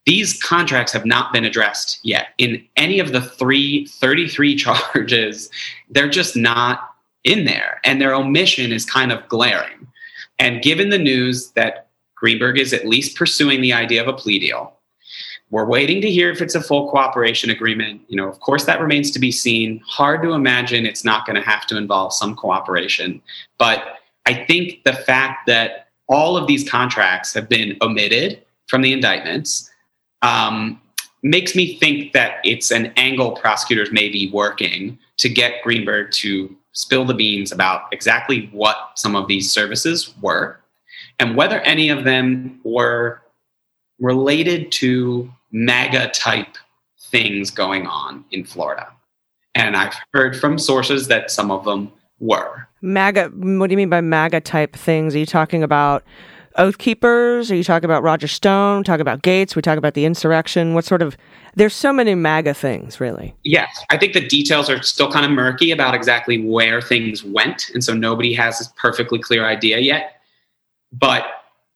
These contracts have not been addressed yet. In any of the three 33 (laughs) charges, they're just not in there, and their omission is kind of glaring. And given the news that Greenberg is at least pursuing the idea of a plea deal, we're waiting to hear if it's a full cooperation agreement. You know, of course, that remains to be seen. Hard to imagine it's not going to have to involve some cooperation. But I think the fact that all of these contracts have been omitted from the indictments um, makes me think that it's an angle prosecutors may be working to get Greenberg to spill the beans about exactly what some of these services were and whether any of them were related to MAGA type things going on in Florida. And I've heard from sources that some of them were. MAGA, what do you mean by MAGA type things? Are you talking about Oath Keepers? Are you talking about Roger Stone? Talk about Gaetz? We talk about the insurrection? What sort of, there's so many MAGA things, really. Yes, I think the details are still kind of murky about exactly where things went. And so nobody has a perfectly clear idea yet. But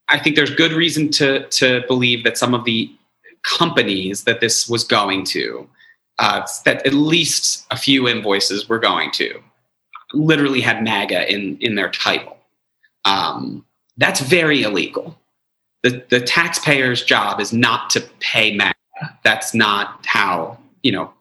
I think there's good reason to, to believe that some of the companies that this was going to, uh, that at least a few invoices were going to, literally had MAGA in, in their title. Um, that's very illegal. The, the taxpayer's job is not to pay MAGA. That's not how, you know,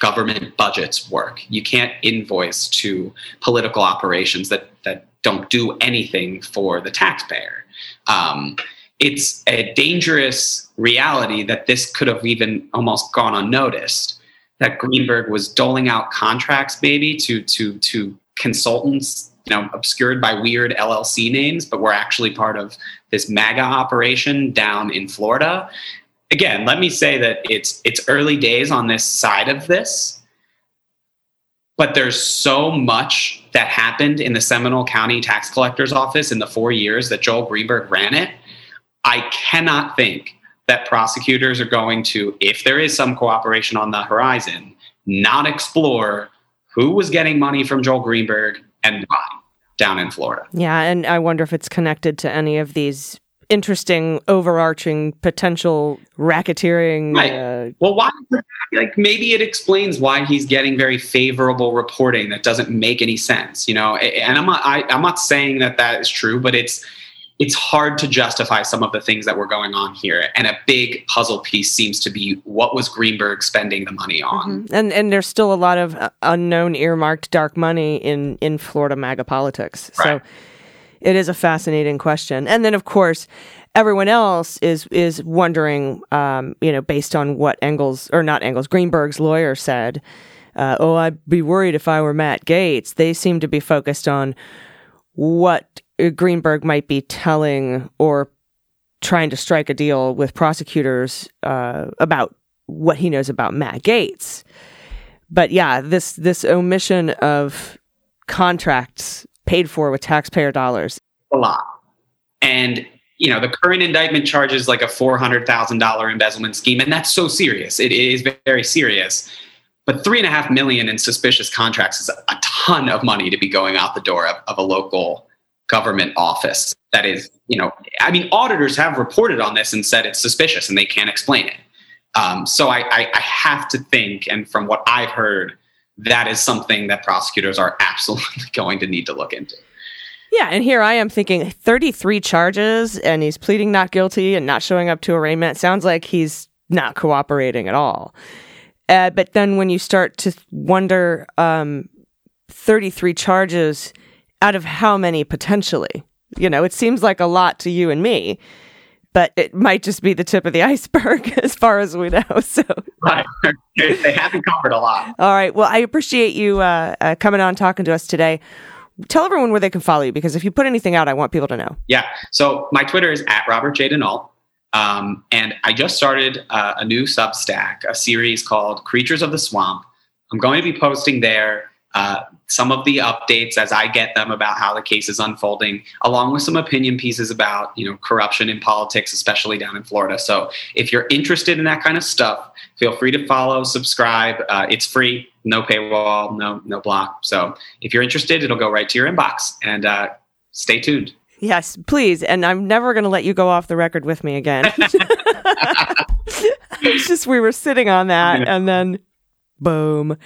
government budgets work. You can't invoice to political operations that, that don't do anything for the taxpayer. Um, it's a dangerous reality that this could have even almost gone unnoticed. That Greenberg was doling out contracts, maybe to to to consultants, you know, obscured by weird LLC names, but were actually part of this MAGA operation down in Florida. Again, let me say that it's it's early days on this side of this, but there's so much that happened in the Seminole County Tax Collector's Office in the four years that Joel Greenberg ran it. I cannot think that prosecutors are going to, if there is some cooperation on the horizon, not explore who was getting money from Joel Greenberg and why down in Florida. Yeah, and I wonder if it's connected to any of these interesting, overarching potential racketeering. Right. Uh, Well, why? Like maybe it explains why he's getting very favorable reporting that doesn't make any sense, you know. And I'm not, I, I'm not saying that that is true, but it's it's hard to justify some of the things that were going on here. And a big puzzle piece seems to be what was Greenberg spending the money on. and and there's still a lot of uh, unknown earmarked dark money in in Florida MAGA politics. So it is a fascinating question. And then of course, everyone else is is wondering, um, you know, based on what Engels or not Engels, Greenberg's lawyer said. Uh, oh, I'd be worried if I were Matt Gaetz. They seem to be focused on what Greenberg might be telling or trying to strike a deal with prosecutors uh, about what he knows about Matt Gaetz. But yeah, this this omission of contracts paid for with taxpayer dollars. a lot. And you know, the current indictment charges like a four hundred thousand dollar embezzlement scheme, and that's so serious. It is very serious. But three and a half million in suspicious contracts is a ton of money to be going out the door of, of a local government office. That is, you know, I mean, auditors have reported on this and said it's suspicious and they can't explain it. Um, so I, I, I have to think, and from what I've heard, that is something that prosecutors are (laughs) absolutely going to need to look into. Yeah, and here I am thinking 33 charges and he's pleading not guilty and not showing up to arraignment. Sounds like he's not cooperating at all. Uh, but then when you start to wonder um, 33 charges out of how many potentially? You know, it seems like a lot to you and me, but it might just be the tip of the (laughs) iceberg as far as we know. (laughs) So, Right. they haven't covered a lot. all right. Well, I appreciate you uh, uh, coming on talking to us today. Tell everyone where they can follow you because if you put anything out, I want people to know. Yeah. So my Twitter is at Robert J. DeNault. Um, and I just started uh, a new Substack, a series called Creatures of the Swamp. I'm going to be posting there uh, some of the updates as I get them about how the case is unfolding, along with some opinion pieces about you know corruption in politics, especially down in Florida. So if you're interested in that kind of stuff, feel free to follow, subscribe. Uh, it's free, no paywall, no no block. So if you're interested, it'll go right to your inbox. And uh, stay tuned. Yes, please. And I'm never going to let you go off the record with me again. (laughs) (laughs) it's just we were sitting on that and then boom.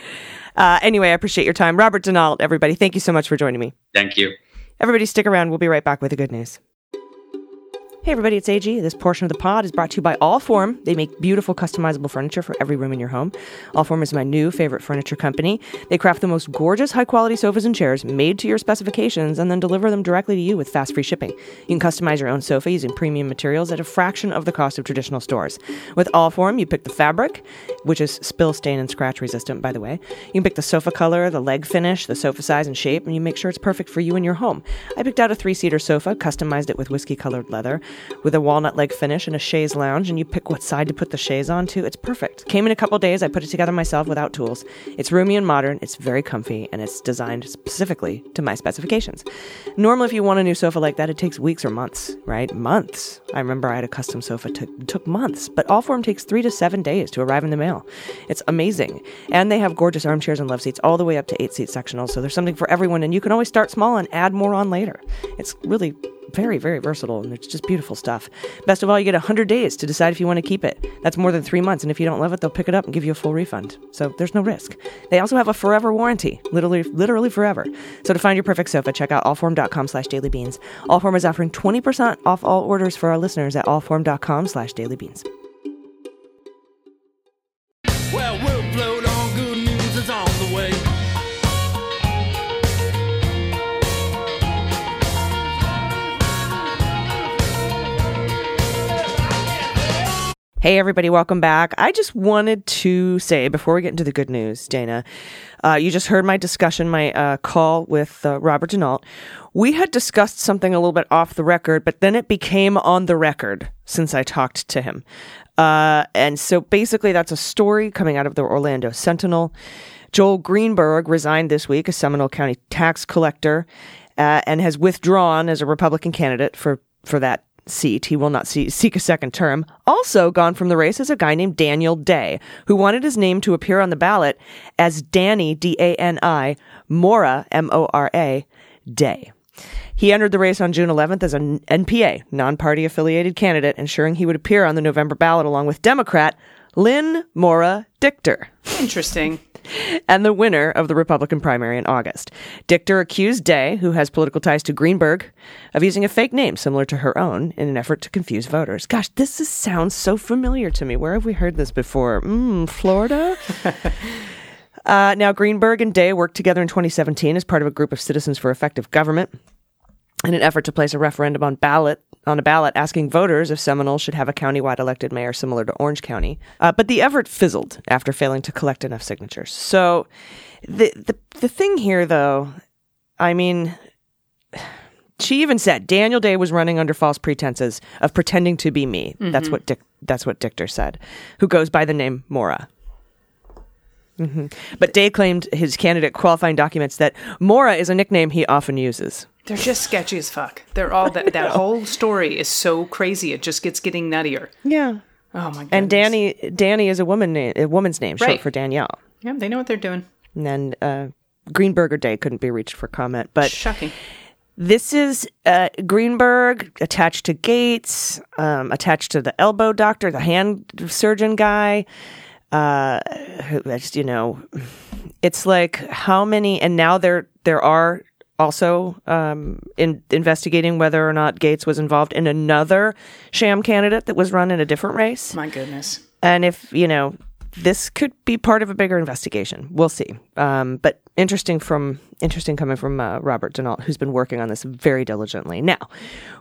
Uh, anyway, I appreciate your time. Robert DeNault, everybody, thank you so much for joining me. Thank you. Everybody, stick around. We'll be right back with the good news. Hey everybody, it's AG. This portion of the pod is brought to you by Allform. They make beautiful customizable furniture for every room in your home. Allform is my new favorite furniture company. They craft the most gorgeous, high quality sofas and chairs made to your specifications and then deliver them directly to you with fast free shipping. You can customize your own sofa using premium materials at a fraction of the cost of traditional stores. With Allform, you pick the fabric, which is spill, stain, and scratch resistant, by the way. You can pick the sofa color, the leg finish, the sofa size and shape, and you make sure it's perfect for you and your home. I picked out a three seater sofa, customized it with whiskey colored leather with a walnut leg finish and a chaise lounge, and you pick what side to put the chaise onto. It's perfect. Came in a couple days. I put it together myself without tools. It's roomy and modern. It's very comfy, and it's designed specifically to my specifications. Normally, if you want a new sofa like that, it takes weeks or months, right? Months. I remember I had a custom sofa took took months, but Allform takes three to seven days to arrive in the mail. It's amazing, and they have gorgeous armchairs and love seats all the way up to eight seat sectionals. So there's something for everyone, and you can always start small and add more on later. It's really very, very versatile, and it's just beautiful stuff. Best of all, you get 100 days to decide if you want to keep it. That's more than three months, and if you don't love it, they'll pick it up and give you a full refund. So there's no risk. They also have a forever warranty, literally, literally forever. So to find your perfect sofa, check out allform.com slash dailybeans. Allform is offering 20% off all orders for our listeners at allform.com slash dailybeans. Hey, everybody, welcome back. I just wanted to say before we get into the good news, Dana, uh, you just heard my discussion, my uh, call with uh, Robert DeNault. We had discussed something a little bit off the record, but then it became on the record since I talked to him. Uh, and so basically, that's a story coming out of the Orlando Sentinel. Joel Greenberg resigned this week as Seminole County tax collector uh, and has withdrawn as a Republican candidate for, for that seat. He will not see, seek a second term. Also gone from the race is a guy named Daniel Day, who wanted his name to appear on the ballot as Danny, D A N I, Mora, M O R A, Day. He entered the race on June 11th as an NPA, non party affiliated candidate, ensuring he would appear on the November ballot along with Democrat Lynn Mora Dichter Interesting. (laughs) and the winner of the Republican primary in August. Dichter accused Day, who has political ties to Greenberg, of using a fake name similar to her own in an effort to confuse voters. Gosh, this is, sounds so familiar to me. Where have we heard this before? Mm, Florida? (laughs) uh, now, Greenberg and Day worked together in 2017 as part of a group of Citizens for Effective Government in an effort to place a referendum on ballot on a ballot asking voters if Seminole should have a countywide elected mayor similar to Orange County. Uh, but the effort fizzled after failing to collect enough signatures. So the the the thing here, though, I mean. (sighs) She even said Daniel Day was running under false pretenses of pretending to be me. That's what Dick. That's what Dichter said, who goes by the name Mora. hmm But Day claimed his candidate qualifying documents that Mora is a nickname he often uses. They're just sketchy as fuck. They're all that that (laughs) whole story is so crazy. It just gets getting nuttier. Yeah. Oh my god. And Danny Danny is a woman na- a woman's name, short Right. for Danielle. Yeah, they know what they're doing. And then uh, Greenberg or Day couldn't be reached for comment. But Shocking. this is uh, Greenberg attached to Gaetz, um, attached to the elbow doctor, the hand surgeon guy. Uh, who, just, you know, it's like how many, and now there there are also um, in investigating whether or not Gaetz was involved in another sham candidate that was run in a different race. My goodness. And if, you know, this could be part of a bigger investigation. We'll see. Um, but interesting from interesting coming from uh, Robert DeNault, who's been working on this very diligently. Now,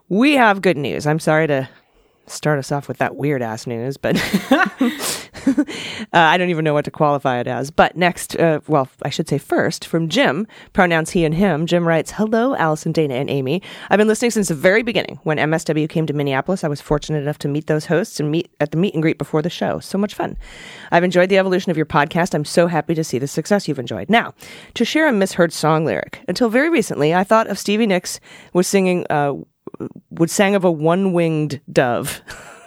we have good news. I'm sorry to start us off with that weird ass news, but (laughs) (laughs) uh, I don't even know what to qualify it as. But next, uh, well, I should say first, from Jim, pronouns he and him. Jim writes, Hello, Allison, Dana, and Amy. I've been listening since the very beginning. When MSW came to Minneapolis, I was fortunate enough to meet those hosts and meet at the meet and greet before the show. So much fun. I've enjoyed the evolution of your podcast. I'm so happy to see the success you've enjoyed. Now, to share a misheard song lyric. Until very recently, I thought of Stevie Nicks was singing, uh, would sang of a one-winged dove. (laughs)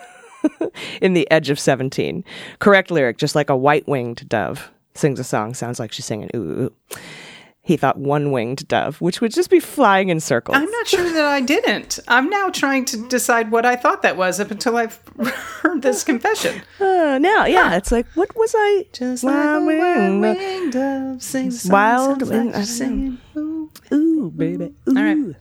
(laughs) in the edge of 17. Correct lyric, just like a white winged dove sings a song, sounds like she's singing ooh. ooh, ooh. He thought one winged dove, which would just be flying in circles. I'm not sure that I didn't. I'm now trying to decide what I thought that was up until I've (laughs) heard this confession. Uh, now, yeah, it's like, what was I? Just Wild like a wing, wild-winged dove sings a song, Wild wing- like. Ooh. Ooh, baby. Ooh. All right.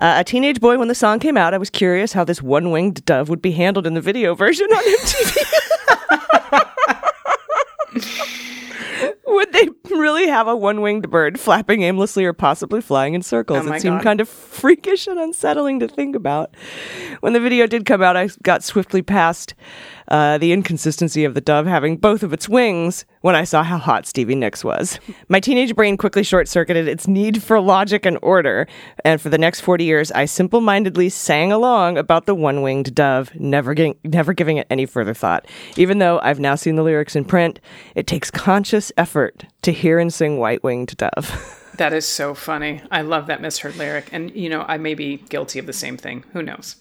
Uh, a teenage boy, when the song came out, I was curious how this one winged dove would be handled in the video version on MTV. would they really have a one winged bird flapping aimlessly or possibly flying in circles? Oh it seemed God. kind of freakish and unsettling to think about. When the video did come out, I got swiftly past uh, the inconsistency of the dove having both of its wings when I saw how hot Stevie Nicks was. (laughs) My teenage brain quickly short circuited its need for logic and order, and for the next 40 years, I simple mindedly sang along about the one winged dove, never, getting, never giving it any further thought. Even though I've now seen the lyrics in print, it takes conscious effort to hear and sing White Winged Dove. (laughs) That is so funny. I love that misheard lyric. And, you know, I may be guilty of the same thing. Who knows?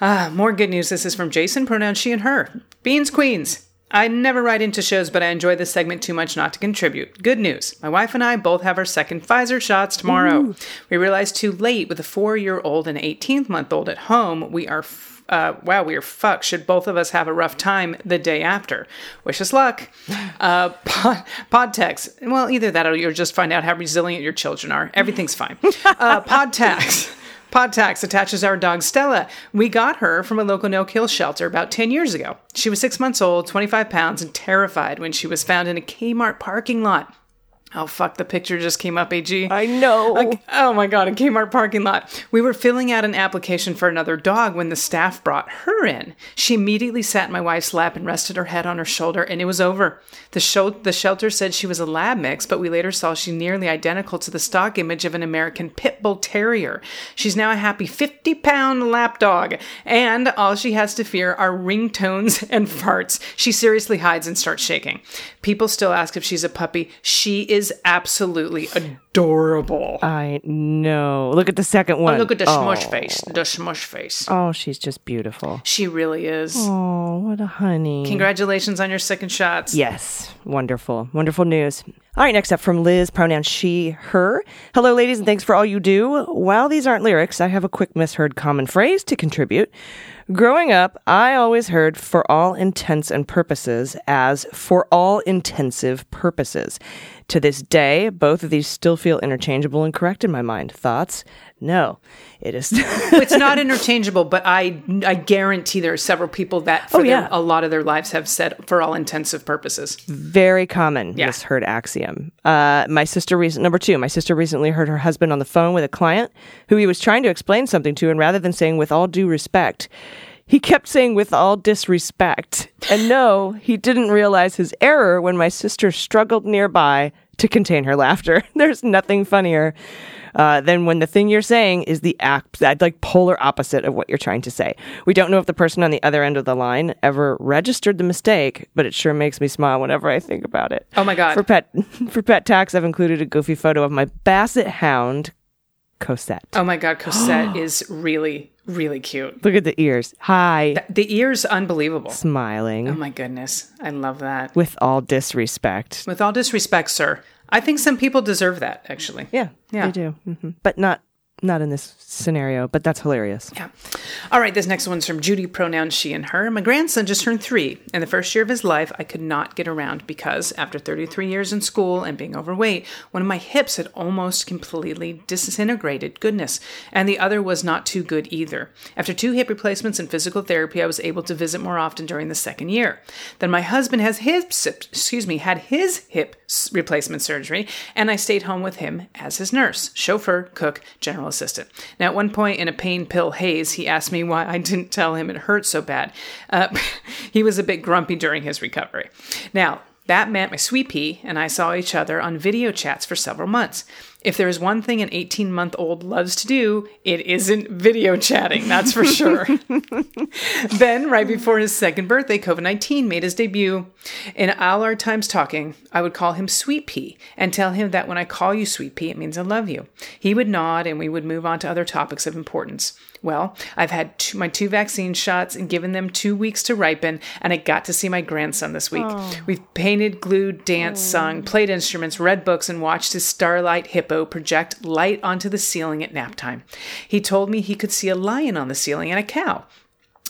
Ah, more good news. This is from Jason, pronouns she and her. Beans Queens. I never write into shows, but I enjoy this segment too much not to contribute. Good news. My wife and I both have our second Pfizer shots tomorrow. We realized too late with a four year old and 18 month old at home, we are. F- uh, wow, we are fucked. Should both of us have a rough time the day after? Wish us luck. (sighs) Uh, pod, pod text. Well, either that or you'll just find out how resilient your children are. Everything's fine. (laughs) Uh, pod tax. Podtax attaches our dog Stella. We got her from a local no kill shelter about 10 years ago. She was six months old, 25 pounds, and terrified when she was found in a Kmart parking lot. Oh fuck, the picture just came up, AG. I know. Like, oh my god, a Kmart parking lot. We were filling out an application for another dog when the staff brought her in. She immediately sat in my wife's lap and rested her head on her shoulder, and it was over. The show, the shelter said she was a lab mix, but we later saw she's nearly identical to the stock image of an American pit bull terrier. She's now a happy 50 pound lap dog, and all she has to fear are ringtones (laughs) and farts. She seriously hides and starts shaking. People still ask if she's a puppy. She is absolutely. I know. Look at the second one. Oh, look at the oh. smush face. The smush face. Oh, she's just beautiful. She really is. Oh, what a honey. Congratulations on your second shots. Yes, wonderful, wonderful news. All right, next up from Liz, pronoun she, her. Hello, ladies, and thanks for all you do. While these aren't lyrics, I have a quick misheard common phrase to contribute. Growing up, I always heard for all intents and purposes as for all intensive purposes. To this day, both of these still feel interchangeable and correct in my mind. Thoughts? No, it is. (laughs) it's not interchangeable, but I I guarantee there are several people that for Oh, their- yeah. a lot of their lives have said for all intensive purposes. very common Yeah. misheard axiom. Uh, my sister recent number two. My sister recently heard her husband on the phone with a client who he was trying to explain something to, and rather than saying "with all due respect," he kept saying "with all disrespect." And no, he didn't realize his error when my sister struggled nearby to contain her laughter. (laughs) There's nothing funnier. Uh, than when the thing you're saying is the act, that like polar opposite of what you're trying to say. We don't know if the person on the other end of the line ever registered the mistake, but it sure makes me smile whenever I think about it. Oh my God. For pet (laughs) for pet tax, I've included a goofy photo of my basset hound, Cosette. Oh my god, Cosette (gasps) is really really cute. Look at the ears. Hi, The ear's unbelievable. smiling Oh my goodness, I love that. with all disrespect. With all disrespect, sir, I think some people deserve that. Actually, Yeah, Yeah. they do, Mm-hmm. but not not in this scenario. But that's hilarious. Yeah. All right, this next one's from Judy, pronouns she and her. My grandson just turned three. In the first year of his life, I could not get around because, after 33 years in school and being overweight, one of my hips had almost completely disintegrated. Goodness. And the other was not too good either. After two hip replacements and physical therapy, I was able to visit more often during the second year. Then my husband has his, excuse me, had his hip replacement surgery, and I stayed home with him as his nurse, chauffeur, cook, general assistant. Now, at one point in a pain pill haze, he asked me why I didn't tell him it hurt so bad. Uh, (laughs) he was a bit grumpy during his recovery. Now, that meant my sweet pea and I saw each other on video chats for several months. If there is one thing an 18 month old loves to do, it isn't video chatting, that's for sure. (laughs) then, right before his second birthday, COVID 19 made his debut. In all our times talking, I would call him Sweet Pea and tell him that when I call you Sweet Pea, it means I love you. He would nod and we would move on to other topics of importance. Well, I've had two, my two vaccine shots and given them two weeks to ripen, and I got to see my grandson this week. Oh. We've painted, glued, danced, oh. sung, played instruments, read books, and watched his starlight hippo project light onto the ceiling at nap time. He told me he could see a lion on the ceiling and a cow.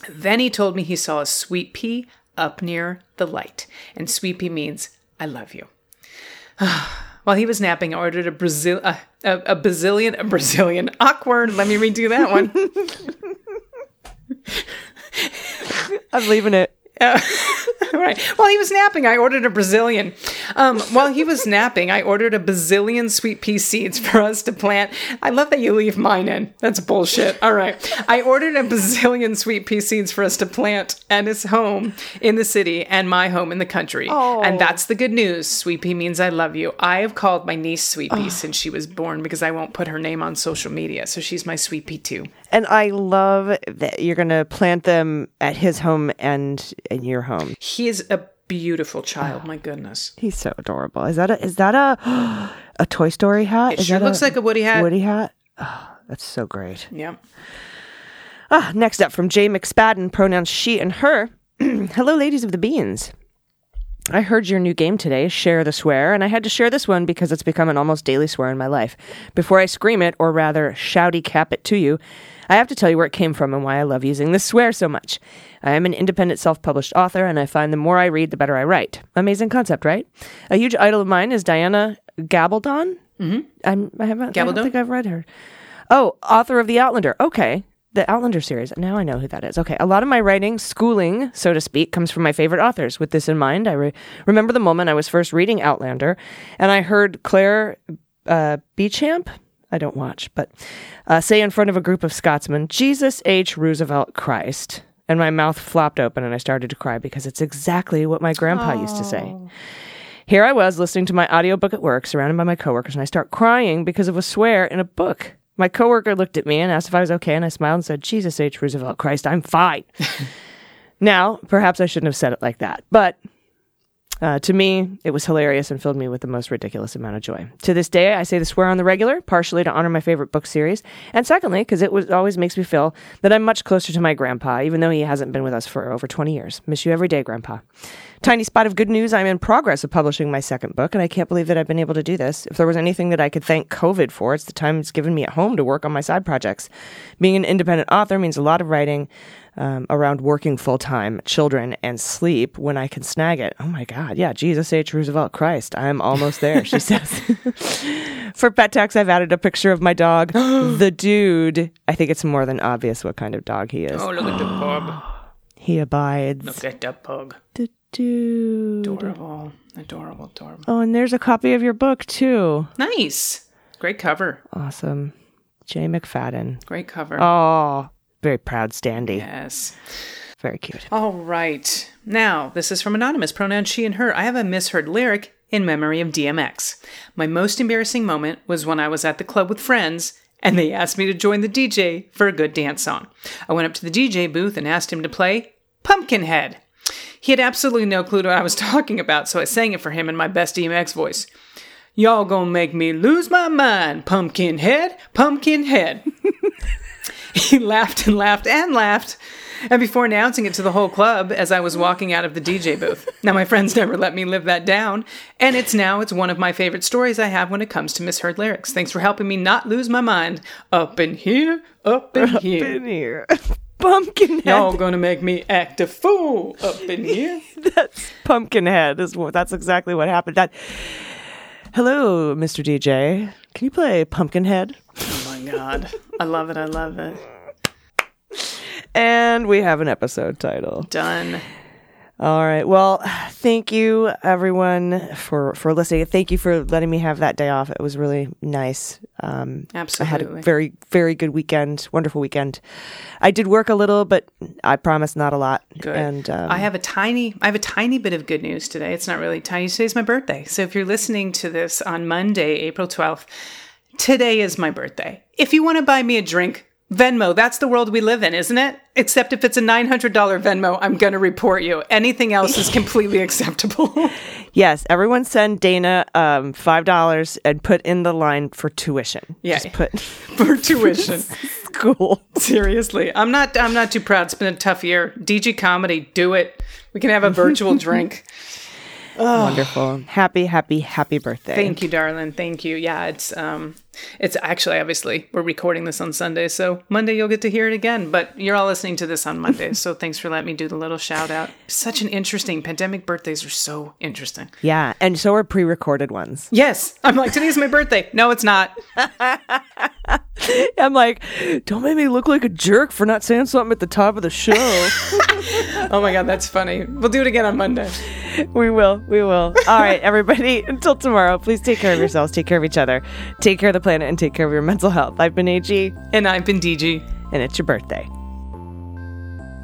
Then he told me he saw a sweet pea up near the light, and sweet pea means I love you. (sighs) While he was napping, I ordered a Brazil a, a, a Brazilian a Brazilian awkward. Let me redo that one. (laughs) I'm leaving it. (laughs) right. While he was napping, I ordered a Brazilian. Um, while he was napping, I ordered a bazillion sweet pea seeds for us to plant. I love that you leave mine in. That's bullshit. All right. I ordered a bazillion sweet pea seeds for us to plant at his home in the city and my home in the country. And that's the good news. Sweet pea means I love you. I have called my niece Sweet Pea since she was born because I won't put her name on social media. So she's my Sweet Pea too. And I love that you're going to plant them at his home and in your home. He is a beautiful child. My goodness. He's so adorable. Is that a is that a (gasps) a Toy Story hat? It is sure that looks like a Woody hat. Woody hat. Oh, that's so great. Yeah. Ah, next up from Jay McSpadden, pronouns she and her. (clears throat) Hello, ladies of the beans. I heard your new game today, Share the Swear, and I had to share this one because it's become an almost daily swear in my life. Before I scream it, or rather shouty cap it to you, I have to tell you where it came from and why I love using this swear so much. I am an independent self published author, and I find the more I read, the better I write. Amazing concept, right? A huge idol of mine is Diana Gabaldon. Mm-hmm. I'm, I haven't. I Gabaldon? don't think I've read her. Oh, author of The Outlander. Okay. The Outlander series. Now I know who that is. Okay, a lot of my writing, schooling, so to speak, comes from my favorite authors. With this in mind, I re- remember the moment I was first reading Outlander, and I heard Claire uh, Beauchamp. I don't watch, but uh, say in front of a group of Scotsmen, "Jesus H. Roosevelt Christ," and my mouth flopped open, and I started to cry because it's exactly what my grandpa used to say. Here I was listening to my audiobook at work, surrounded by my coworkers, and I start crying because of a swear in a book. My coworker looked at me and asked if I was okay, and I smiled and said, Jesus H. Roosevelt Christ, I'm fine. (laughs) now, perhaps I shouldn't have said it like that, but uh, to me, it was hilarious and filled me with the most ridiculous amount of joy. To this day, I say the swear on the regular, partially to honor my favorite book series, and secondly, because it was, always makes me feel that I'm much closer to my grandpa, even though he hasn't been with us for over 20 years. Miss you every day, Grandpa. Tiny spot of good news I'm in progress of publishing my second book, and I can't believe that I've been able to do this. If there was anything that I could thank COVID for, it's the time it's given me at home to work on my side projects. Being an independent author means a lot of writing um, around working full time, children, and sleep when I can snag it. Oh my God. Yeah. Jesus H. Roosevelt Christ. I'm almost there, she (laughs) says. (laughs) For pet tax, I've added a picture of my dog, (gasps) the dude. I think it's more than obvious what kind of dog he is. Oh, look at the pug. (gasps) He abides. Look at the pug. The dude. Adorable. Adorable, adorable. Oh, and there's a copy of your book, too. Nice. Great cover. Awesome. Jay McFadden. Great cover. Oh, very proud standy. Yes. Very cute. All right. Now, this is from Anonymous, pronoun she and her. I have a misheard lyric in memory of DMX. My most embarrassing moment was when I was at the club with friends and they asked me to join the DJ for a good dance song. I went up to the DJ booth and asked him to play Pumpkinhead. He had absolutely no clue what I was (laughs) talking about, so I sang it for him in my best DMX voice. Y'all gonna make me lose my mind, Pumpkinhead, Pumpkinhead. (laughs) he laughed and laughed and laughed. And before announcing it to the whole club as I was walking out of the DJ booth. Now my friends never let me live that down, and it's now it's one of my favorite stories I have when it comes to misheard lyrics. Thanks for helping me not lose my mind. Up in here, up in here. In here. (laughs) Pumpkinhead. Y'all gonna make me act a fool up in (laughs) here. That's Pumpkinhead. Is what, that's exactly what happened. That. Hello, Mr. DJ. Can you play Pumpkinhead? God. I love it, I love it. And we have an episode title. Done. All right. Well, thank you everyone for for listening. Thank you for letting me have that day off. It was really nice. Um, Absolutely. I had a very very good weekend. Wonderful weekend. I did work a little, but I promise not a lot. Good. And um, I have a tiny I have a tiny bit of good news today. It's not really tiny. Today's my birthday. So if you're listening to this on Monday, April 12th, today is my birthday. If you want to buy me a drink, Venmo, that's the world we live in, isn't it? Except if it's a $900 Venmo, I'm going to report you. Anything else is completely (laughs) acceptable. (laughs) yes, everyone send Dana um, five dollars and put in the line for tuition. Yeah. Just put (laughs) for tuition. school. Seriously. I'm not I'm not too proud. It's been a tough year. DG comedy, do it. We can have a virtual drink. Wonderful. Happy, happy, happy birthday. Thank you, darling. Thank you. Yeah, it's um it's actually obviously we're recording this on Sunday, so Monday you'll get to hear it again. But you're all listening to this on Monday, so (laughs) thanks for letting me do the little shout out. Such an interesting pandemic birthdays are so interesting. Yeah, and so are pre-recorded ones. Yes. I'm like, today's my birthday. No, it's not. (laughs) (laughs) I'm like, don't make me look like a jerk for not saying something at the top of the show. (laughs) Oh my god, that's funny. We'll do it again on Monday. we will, we will. All right, everybody. (laughs) Until tomorrow, please take care of yourselves, take care of each other, take care of the planet, and take care of your mental health. I've been AG, And I've been DG. and it's your birthday.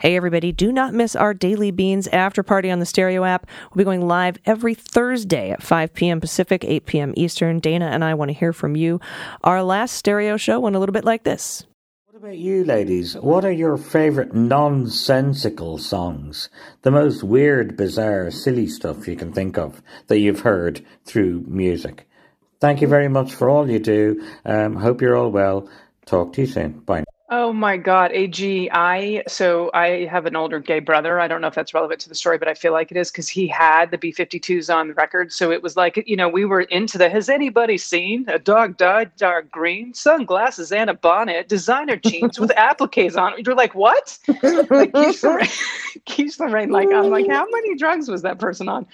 Hey, everybody, do not miss our Daily Beans after party on the Stereo app. We'll be going live every Thursday at 5 p.m. Pacific, 8 p.m. Eastern. Dana and I want to hear from you. Our last stereo show went a little bit like this. What about you, ladies? What are your favourite nonsensical songs? The most weird, bizarre, silly stuff you can think of that you've heard through music. Thank you very much for all you do. Um, hope you're all well. Talk to you soon. Bye. Oh my God, AG, I so I have an older gay brother. I don't know if that's relevant to the story, but I feel like it is because he had the B 52s on the record. So it was like, you know, we were into the has anybody seen a dog dyed dark green, sunglasses and a bonnet, designer jeans with (laughs) appliques on it? You're like, what? like Keith (laughs) Lorraine, (laughs) Keith Lorraine, like, I'm like, how many drugs was that person on?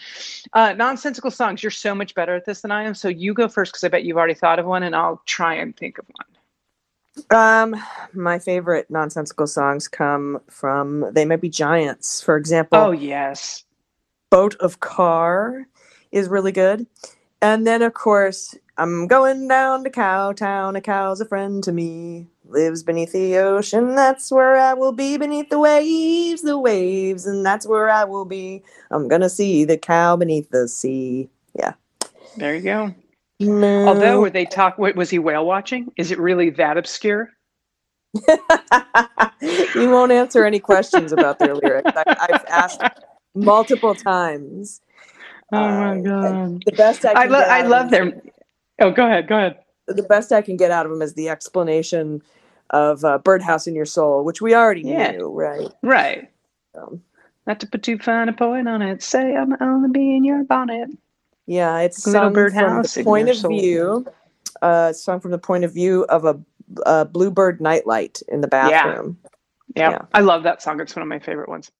Uh, nonsensical songs. You're so much better at this than I am. So you go first because I bet you've already thought of one and I'll try and think of one. Um, my favorite nonsensical songs come from They Might Be Giants. For example, Oh, yes. Boat of Car is really good. And then, of course, I'm going down to Cowtown. A cow's a friend to me. Lives beneath the ocean. That's where I will be. Beneath the waves, the waves, and that's where I will be. I'm gonna see the cow beneath the sea. Yeah. There you go. Although, were they talk? wa- Was he whale watching? Is it really that obscure? (laughs) you won't answer any questions about their lyrics. I, I've asked multiple times. Oh my Uh, god! The best I can I, lo- get I out of love them- their. Oh, go ahead. Go ahead. the best I can get out of them is the explanation of uh, "Birdhouse in Your Soul," which we already Yeah. knew, right? Right. Um, Not to put too fine a point on it. Say I'm only be in your bonnet. Yeah, it's Little sung from the point of soul. view. Uh, it's sung from the point of view of a, a bluebird nightlight in the bathroom. Yeah. Yeah. I love that song. It's one of my favorite ones.